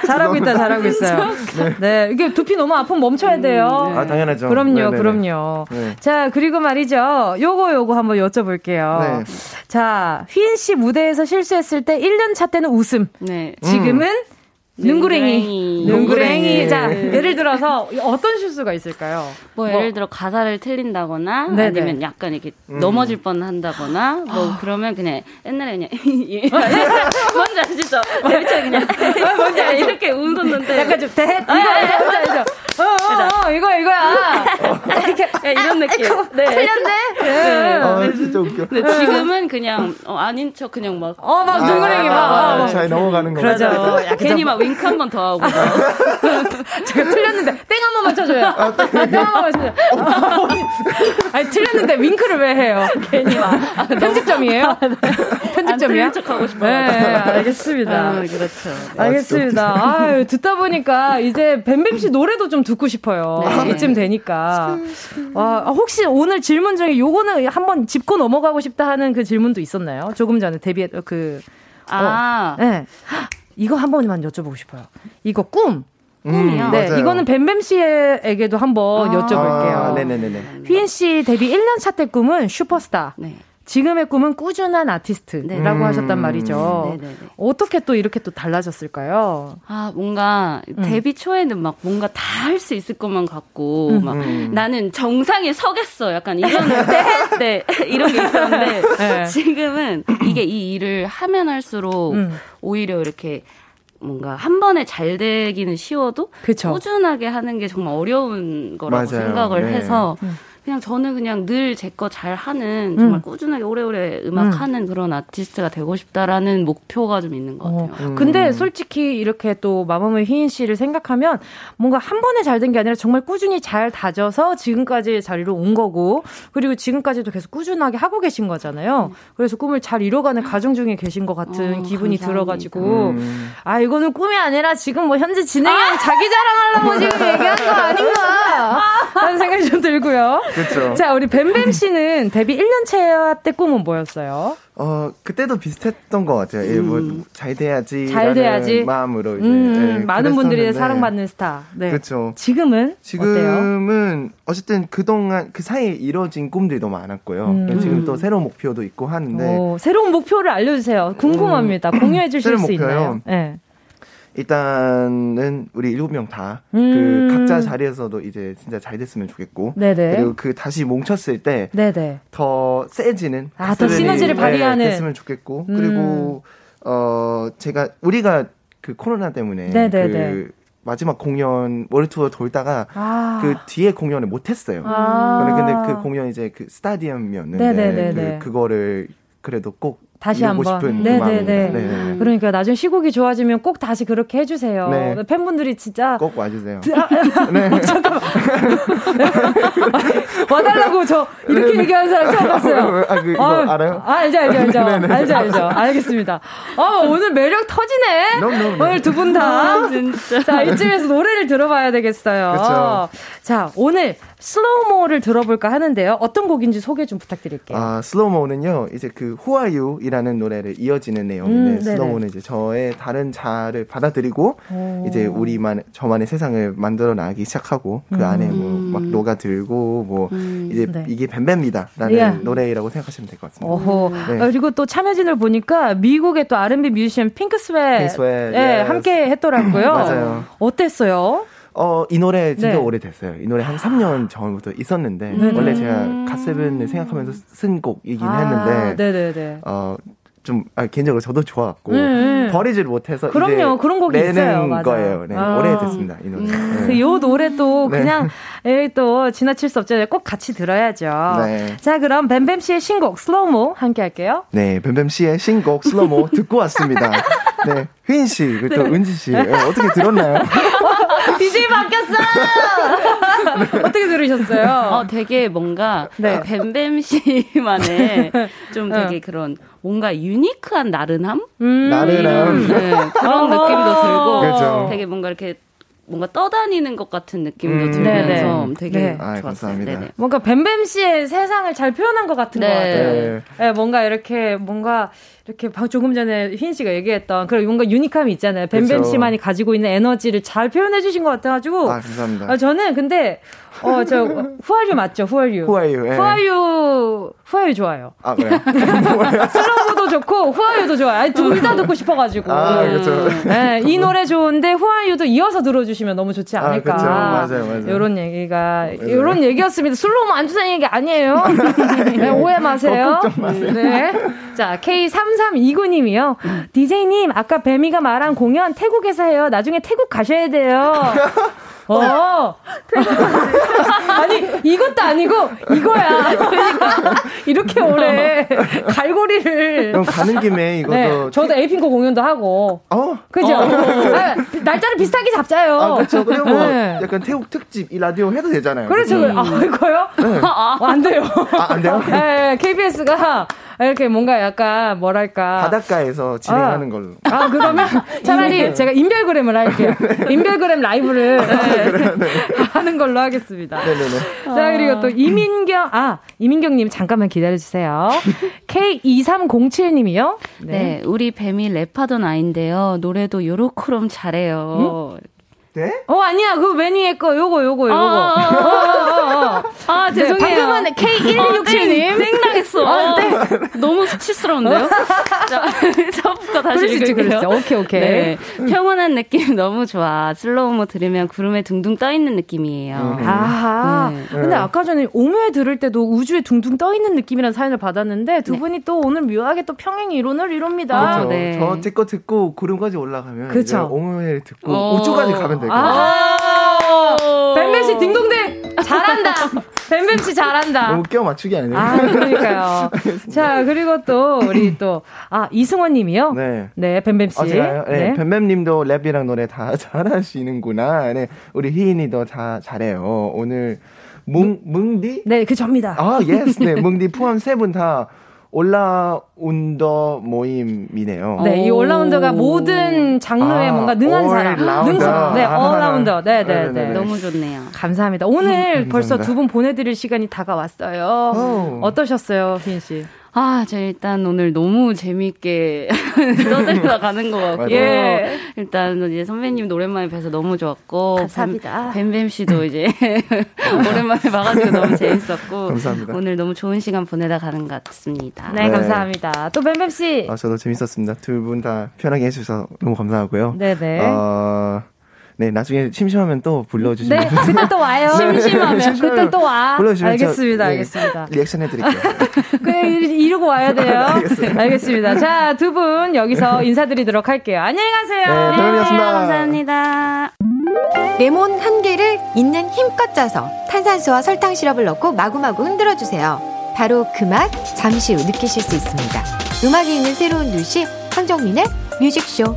Speaker 1: 잘하고 있다, 잘하고 있어요. 네. 네. 이게 두피 너무 아프면 멈춰야 돼요.
Speaker 6: 아, 당연하죠.
Speaker 1: 그럼요, 네네네. 그럼요. 네. 자, 그리고 말이죠. 요거, 요거 한번 여쭤볼게요. 네. 자, 휘인 씨 무대에서 실수했을 때 1년 차 때는 웃음. 네. 지금은 음. 능구랭이. 능구랭이. 자, 예를 들어서 어떤 실수가 있을까요?
Speaker 7: 뭐, 뭐. 예를 들어 가사를 틀린다거나 네네. 아니면 약간 이렇게 음. 넘어질 뻔 한다거나 뭐 그러면 그냥 옛날에 그냥 뭔지 아시죠? 대비처 그냥 뭔지 알죠? 이렇게 웃었는데
Speaker 1: 약간 좀 대, 이거 뭔지 알죠? 어, 어, 어, 이거 이거야.
Speaker 7: 이렇게 이런 느낌.
Speaker 1: 네. 틀렸네.
Speaker 6: 네. 아, 진짜 웃겨.
Speaker 7: 네, 지금은 그냥 어, 아닌 척 그냥 막
Speaker 1: 어, 막 능구랭이 막 아,
Speaker 6: 아, 잘 넘어가는 거.
Speaker 1: 그러죠.
Speaker 7: 괜히 막 윙크 한 번 더 하고.
Speaker 1: 제가 틀렸는데 땡 한 번만 쳐줘요. 아, 땡 한 번만 쳐줘요. 아니 틀렸는데 윙크를 왜 해요?
Speaker 7: 괜히 막
Speaker 1: 아, 편집점이에요? 편집점이야?
Speaker 7: 척하고 싶어요.
Speaker 1: 네, 알겠습니다.
Speaker 7: 아, 그렇죠.
Speaker 1: 네. 알겠습니다. 아유, 듣다 보니까 이제 뱀뱀 씨 노래도 좀 듣고 싶어요. 네. 이쯤 되니까. 와, 혹시 오늘 질문 중에 요거는 한번 짚고 넘어가고 싶다 하는 그 질문도 있었나요? 조금 전에 데뷔했 그
Speaker 7: 아,
Speaker 1: 어, 네. 이거 한 번만 여쭤보고 싶어요. 이거 꿈.
Speaker 7: 꿈이요?
Speaker 1: 음, 네, 맞아요. 이거는 뱀뱀 씨에게도 한번 아~ 여쭤볼게요.
Speaker 6: 아, 네네네.
Speaker 1: 휘인 씨 데뷔 1년 차 때 꿈은 슈퍼스타. 네. 지금의 꿈은 꾸준한 아티스트라고 네. 음. 하셨단 말이죠. 네네네. 어떻게 또 이렇게 또 달라졌을까요?
Speaker 7: 아, 뭔가 음. 데뷔 초에는 막 뭔가 다 할 수 있을 것만 같고, 음. 막 음. 나는 정상에 서겠어. 약간 이런, 네, 네, 이런 게 있었는데, 네. 지금은 이게 이 일을 하면 할수록 음. 오히려 이렇게 뭔가 한 번에 잘 되기는 쉬워도 그쵸. 꾸준하게 하는 게 정말 어려운 거라고 맞아요. 생각을 네. 해서 음. 그냥 저는 그냥 늘 제 거 잘 하는 정말 음. 꾸준하게 오래오래 음악 음. 하는 그런 아티스트가 되고 싶다라는 목표가 좀 있는 것 어. 같아요.
Speaker 1: 어. 음. 근데 솔직히 이렇게 또 마마무 휘인 씨를 생각하면 뭔가 한 번에 잘 된 게 아니라 정말 꾸준히 잘 다져서 지금까지 자리로 온 거고 그리고 지금까지도 계속 꾸준하게 하고 계신 거잖아요. 그래서 꿈을 잘 이뤄가는 과정 중에 계신 것 같은 어, 기분이 감사합니다. 들어가지고 음. 아 이거는 꿈이 아니라 지금 뭐 현재 진행형 아! 자기 자랑하려고 지금 얘기한 거 아닌가 하는 생각이 좀 들고요.
Speaker 6: 그렇죠.
Speaker 1: 자, 우리 뱀뱀 씨는 데뷔 1년 차 때 꿈은 뭐였어요?
Speaker 6: 어, 그때도 비슷했던 것 같아요. 음. 예, 뭐, 음. 잘 돼야지.
Speaker 1: 잘 돼야지.
Speaker 6: 마음으로 이제.
Speaker 1: 음, 예, 많은 분들이 사랑받는 스타. 네.
Speaker 6: 그렇죠.
Speaker 1: 지금은?
Speaker 6: 지금은,
Speaker 1: 어때요?
Speaker 6: 어쨌든 그동안 그 사이에 이뤄진 꿈들이 너무 많았고요. 음. 지금 또 새로운 목표도 있고 하는데. 오,
Speaker 1: 새로운 목표를 알려주세요. 궁금합니다. 음. 공유해 주실 수 목표요? 있나요? 네.
Speaker 6: 일단은 우리 일곱 명 다그 음. 각자 자리에서도 이제 진짜 잘 됐으면 좋겠고 네네. 그리고 그 다시 뭉쳤을 때 더 세지는
Speaker 1: 아 더 시너지를 네, 발휘하는
Speaker 6: 됐으면 좋겠고 음. 그리고 어 제가 우리가 그 코로나 때문에 네네네. 그 마지막 공연 월드 투어 돌다가 아. 그 뒤에 공연을 못 했어요. 아. 근데 그 공연 이제 그 스타디움이었는데 그, 그거를 그래도 꼭
Speaker 1: 다시 한번. 네네네. 네. 그러니까 나중에 시국이 좋아지면 꼭 다시 그렇게 해주세요. 네. 팬분들이 진짜
Speaker 6: 꼭 와주세요.
Speaker 1: 아, 네. 잠깐만. 와달라고 저 이렇게 네 얘기하는 사람 처음 봤어요.
Speaker 6: 아, 그, 이거 아, 알아요?
Speaker 1: 아, 알죠, 알죠, 알죠. 네네. 알죠, 알죠. 알겠습니다. 아, 오늘 매력 터지네.
Speaker 6: 너무, 너무,
Speaker 1: 오늘 두 분 다. 진짜. 자, 이쯤에서 노래를 들어봐야 되겠어요.
Speaker 6: 그쵸.
Speaker 1: 자, 오늘 슬로우모를 들어볼까 하는데요. 어떤 곡인지 소개 좀 부탁드릴게요.
Speaker 6: 아, 슬로우모는요, 이제 그 Who Are You이라는 노래를 이어지는 내용인데, 음, 슬로우모는 이제 저의 다른 자를 받아들이고, 오. 이제 우리만, 저만의 세상을 만들어 나가기 시작하고, 그 음. 안에 뭐 막 녹아들고, 뭐, 음, 이제 네. 이게 뱀뱀이다라는 예. 노래라고 생각하시면 될 것 같습니다.
Speaker 1: 네. 어, 그리고 또 참여진을 보니까 미국의 또 R&B 뮤지션 핑크스웨 예, 함께 했더라고요.
Speaker 6: 맞아요.
Speaker 1: 어땠어요?
Speaker 6: 어, 이 노래 진짜 네. 오래됐어요. 이 노래 한 3년 전부터 있었는데, 네 원래 제가 갓세븐을 생각하면서 쓴 곡이긴 아, 했는데, 네네네. 어, 좀 아, 개인적으로 저도 좋았고 음, 버리지를 못해서
Speaker 1: 그럼요 그런 곡이 있어요 맞아요.
Speaker 6: 거예요. 네, 아. 오래됐습니다 이 노래. 음,
Speaker 1: 네. 요 노래 또 네. 그냥 네. 또 지나칠 수 없잖아요. 꼭 같이 들어야죠.
Speaker 6: 네.
Speaker 1: 자 그럼 뱀뱀 씨의 신곡 슬로우모 함께 할게요.
Speaker 6: 네, 뱀뱀 씨의 신곡 슬로우모 듣고 왔습니다. 네, 휘인 씨 그리고 또 네. 은지 씨 네, 어떻게 들었나요?
Speaker 1: DJ 바뀌었어. 어떻게 들으셨어요?
Speaker 7: 어, 되게 뭔가 네. 뱀뱀 씨만의 좀 되게 어. 그런 뭔가 유니크한 나른함?
Speaker 6: 음~ 나른함.
Speaker 7: 네, 그런 느낌도 들고 그렇죠. 되게 뭔가 이렇게 뭔가 떠다니는 것 같은 느낌도 음. 들면서 네네. 되게 네. 좋았어요. 아, 감사합니다.
Speaker 1: 네네. 뭔가 뱀뱀 씨의 세상을 잘 표현한 것 같은 네. 것 같아요. 네. 뭔가 이렇게 뭔가 이렇게 조금 전에 휘인 씨가 얘기했던 그런 뭔가 유니함이 있잖아요. 뱀뱀 그렇죠. 씨만이 가지고 있는 에너지를 잘 표현해 주신 것 같아가지고.
Speaker 6: 아, 감사합니다.
Speaker 1: 아, 저는 근데, 어, 저, 후아유 맞죠? 후아유.
Speaker 6: 후아유.
Speaker 1: 예. 후아유, 후아유 좋아요.
Speaker 6: 아, 그래요?
Speaker 1: 슬로우도 좋고, 후아유도 좋아요. 아니, 둘 다 듣고 싶어 가지고.
Speaker 6: 아, 그렇죠.
Speaker 1: 네, 이 노래 좋은데, 후아유도 이어서 들어 주시면 너무 좋지 아, 않을까.
Speaker 6: 아, 그렇죠. 맞아요, 맞아요.
Speaker 1: 요런 얘기가, 요런 얘기였습니다. 슬로우 안 주는 얘기 아니에요. 네, 오해 마세요.
Speaker 6: 어,
Speaker 1: 네. 자, K3329님이요. DJ님, 아까 뱀이가 말한 공연 태국에서 해요. 나중에 태국 가셔야 돼요. 어. 아니, 이것도 아니고, 이거야. 그러니까, 이렇게 오래 갈고리를.
Speaker 6: 그럼 가는 김에 이것도.
Speaker 1: 네, 저도 에이핑크 공연도 하고.
Speaker 6: 어?
Speaker 1: 그죠? 어. 아, 날짜를 비슷하게 잡자요.
Speaker 6: 아, 그렇죠. 그리고 뭐, 네. 약간 태국 특집, 이 라디오 해도 되잖아요.
Speaker 1: 그렇죠. 음. 아, 이거요? 네. 아, 안 돼요.
Speaker 6: 아, 안 돼요?
Speaker 1: 네, KBS가 이렇게 뭔가 약간 뭐랄까
Speaker 6: 바닷가에서 진행하는 아. 걸로.
Speaker 1: 아 그러면 차라리 제가 인별그램을 할게요. 인별그램 라이브를 네. 하는 걸로 하겠습니다.
Speaker 6: 네네네.
Speaker 1: 자 그리고 또 이민경 아 이민경님 잠깐만 기다려주세요. K2307님이요.
Speaker 7: 네. 네. 우리 뱀이 랩하던 아인데요. 노래도 요로크롬 잘해요. 음?
Speaker 1: 네? 어 아니야 그 매니의 거 요거 요거 요거. 아, 아, 아, 아, 아 네, 죄송해요. 네, 방금은 K1267님
Speaker 7: 땡 당했어. 아, 네. 너무 수치스러운데요? 자, 처음부터 다시 읽을게요.
Speaker 1: 오케이 오케이. 네,
Speaker 7: 평온한 느낌 너무 좋아. 슬로우모 들으면 구름에 둥둥 떠 있는 느낌이에요.
Speaker 1: 음. 아, 네. 근데 아까 전에 오묘에 들을 때도 우주에 둥둥 떠 있는 느낌이라는 사연을 받았는데 두 네. 분이 또 오늘 묘하게 또 평행 이론을 이룹니다.
Speaker 6: 그렇죠. 네. 저 듣고 듣고 구름까지 올라가면 그렇죠. 오묘에 듣고 어. 우주까지 가면 돼. 아,
Speaker 1: 뱀뱀 씨 딩동댕 잘한다. 뱀뱀 씨 잘한다.
Speaker 6: 너무 껴 맞추기 아니에요?
Speaker 1: 아, 그러니까요. 자, 그리고 또 우리 또 아, 이승원 님이요. 네. 네, 뱀뱀 씨. 아,
Speaker 6: 제가요? 네. 네. 뱀뱀 님도 랩이랑 노래 다 잘하시는구나. 네. 우리 희인이도 다 잘해요. 오늘 뭉 뭉디?
Speaker 1: 네, 그 접니다.
Speaker 6: 아, yes. 네. 뭉디 포함 세 분 다 올라운더 모임이네요.
Speaker 1: 네, 이 올라운더가 모든 장르에 아, 뭔가 능한 사람, 능수, 네, 올라운더, 네, 네, 네,
Speaker 7: 너무 좋네요.
Speaker 1: 감사합니다. 오늘 음, 벌써 두 분 보내드릴 시간이 다가왔어요. 오. 어떠셨어요, 휘인 씨?
Speaker 7: 아, 저 일단 오늘 너무 재미있게 떠들다 가는 것 같고.
Speaker 1: 예.
Speaker 7: 일단 이제 선배님 오랜만에 뵈서 너무 좋았고.
Speaker 1: 감사합니다.
Speaker 7: 뱀뱀 씨도 이제 오랜만에 봐가지고 너무 재밌었고.
Speaker 6: 감사합니다.
Speaker 7: 오늘 너무 좋은 시간 보내다 가는 것 같습니다.
Speaker 1: 네, 네. 감사합니다. 또 뱀뱀 씨.
Speaker 6: 아, 저도 재밌었습니다. 두 분 다 편하게 해주셔서 너무 감사하고요.
Speaker 1: 네네.
Speaker 6: 어... 네, 나중에 심심하면 또 불러주시면.
Speaker 1: 네, 그때 또 와요. 심심하면. 그때 또 와.
Speaker 6: 불러주시면.
Speaker 1: 알겠습니다,
Speaker 6: 네,
Speaker 1: 알겠습니다.
Speaker 6: 리액션 해드릴게요.
Speaker 1: 그래, 이러고 와야 돼요. 알겠습니다. 알겠습니다. 자, 두 분 여기서 인사드리도록 할게요. 안녕히 가세요.
Speaker 6: 네.
Speaker 7: 네, 감사합니다.
Speaker 10: 레몬 한 개를 있는 힘껏 짜서 탄산수와 설탕 시럽을 넣고 마구마구 흔들어 주세요. 바로 그 맛 잠시 후 느끼실 수 있습니다. 음악이 있는 새로운 뉴시 황정민의 뮤직쇼.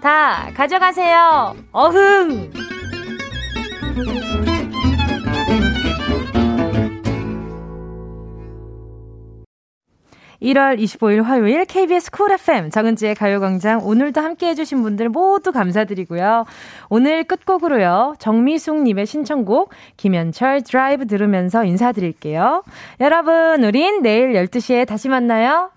Speaker 1: 다 가져가세요. 어흥! 1월 25일 화요일 KBS 쿨 FM 정은지의 가요광장 오늘도 함께 해주신 분들 모두 감사드리고요. 오늘 끝곡으로요. 정미숙님의 신청곡 김현철 드라이브 들으면서 인사드릴게요. 여러분 우린 내일 12시에 다시 만나요.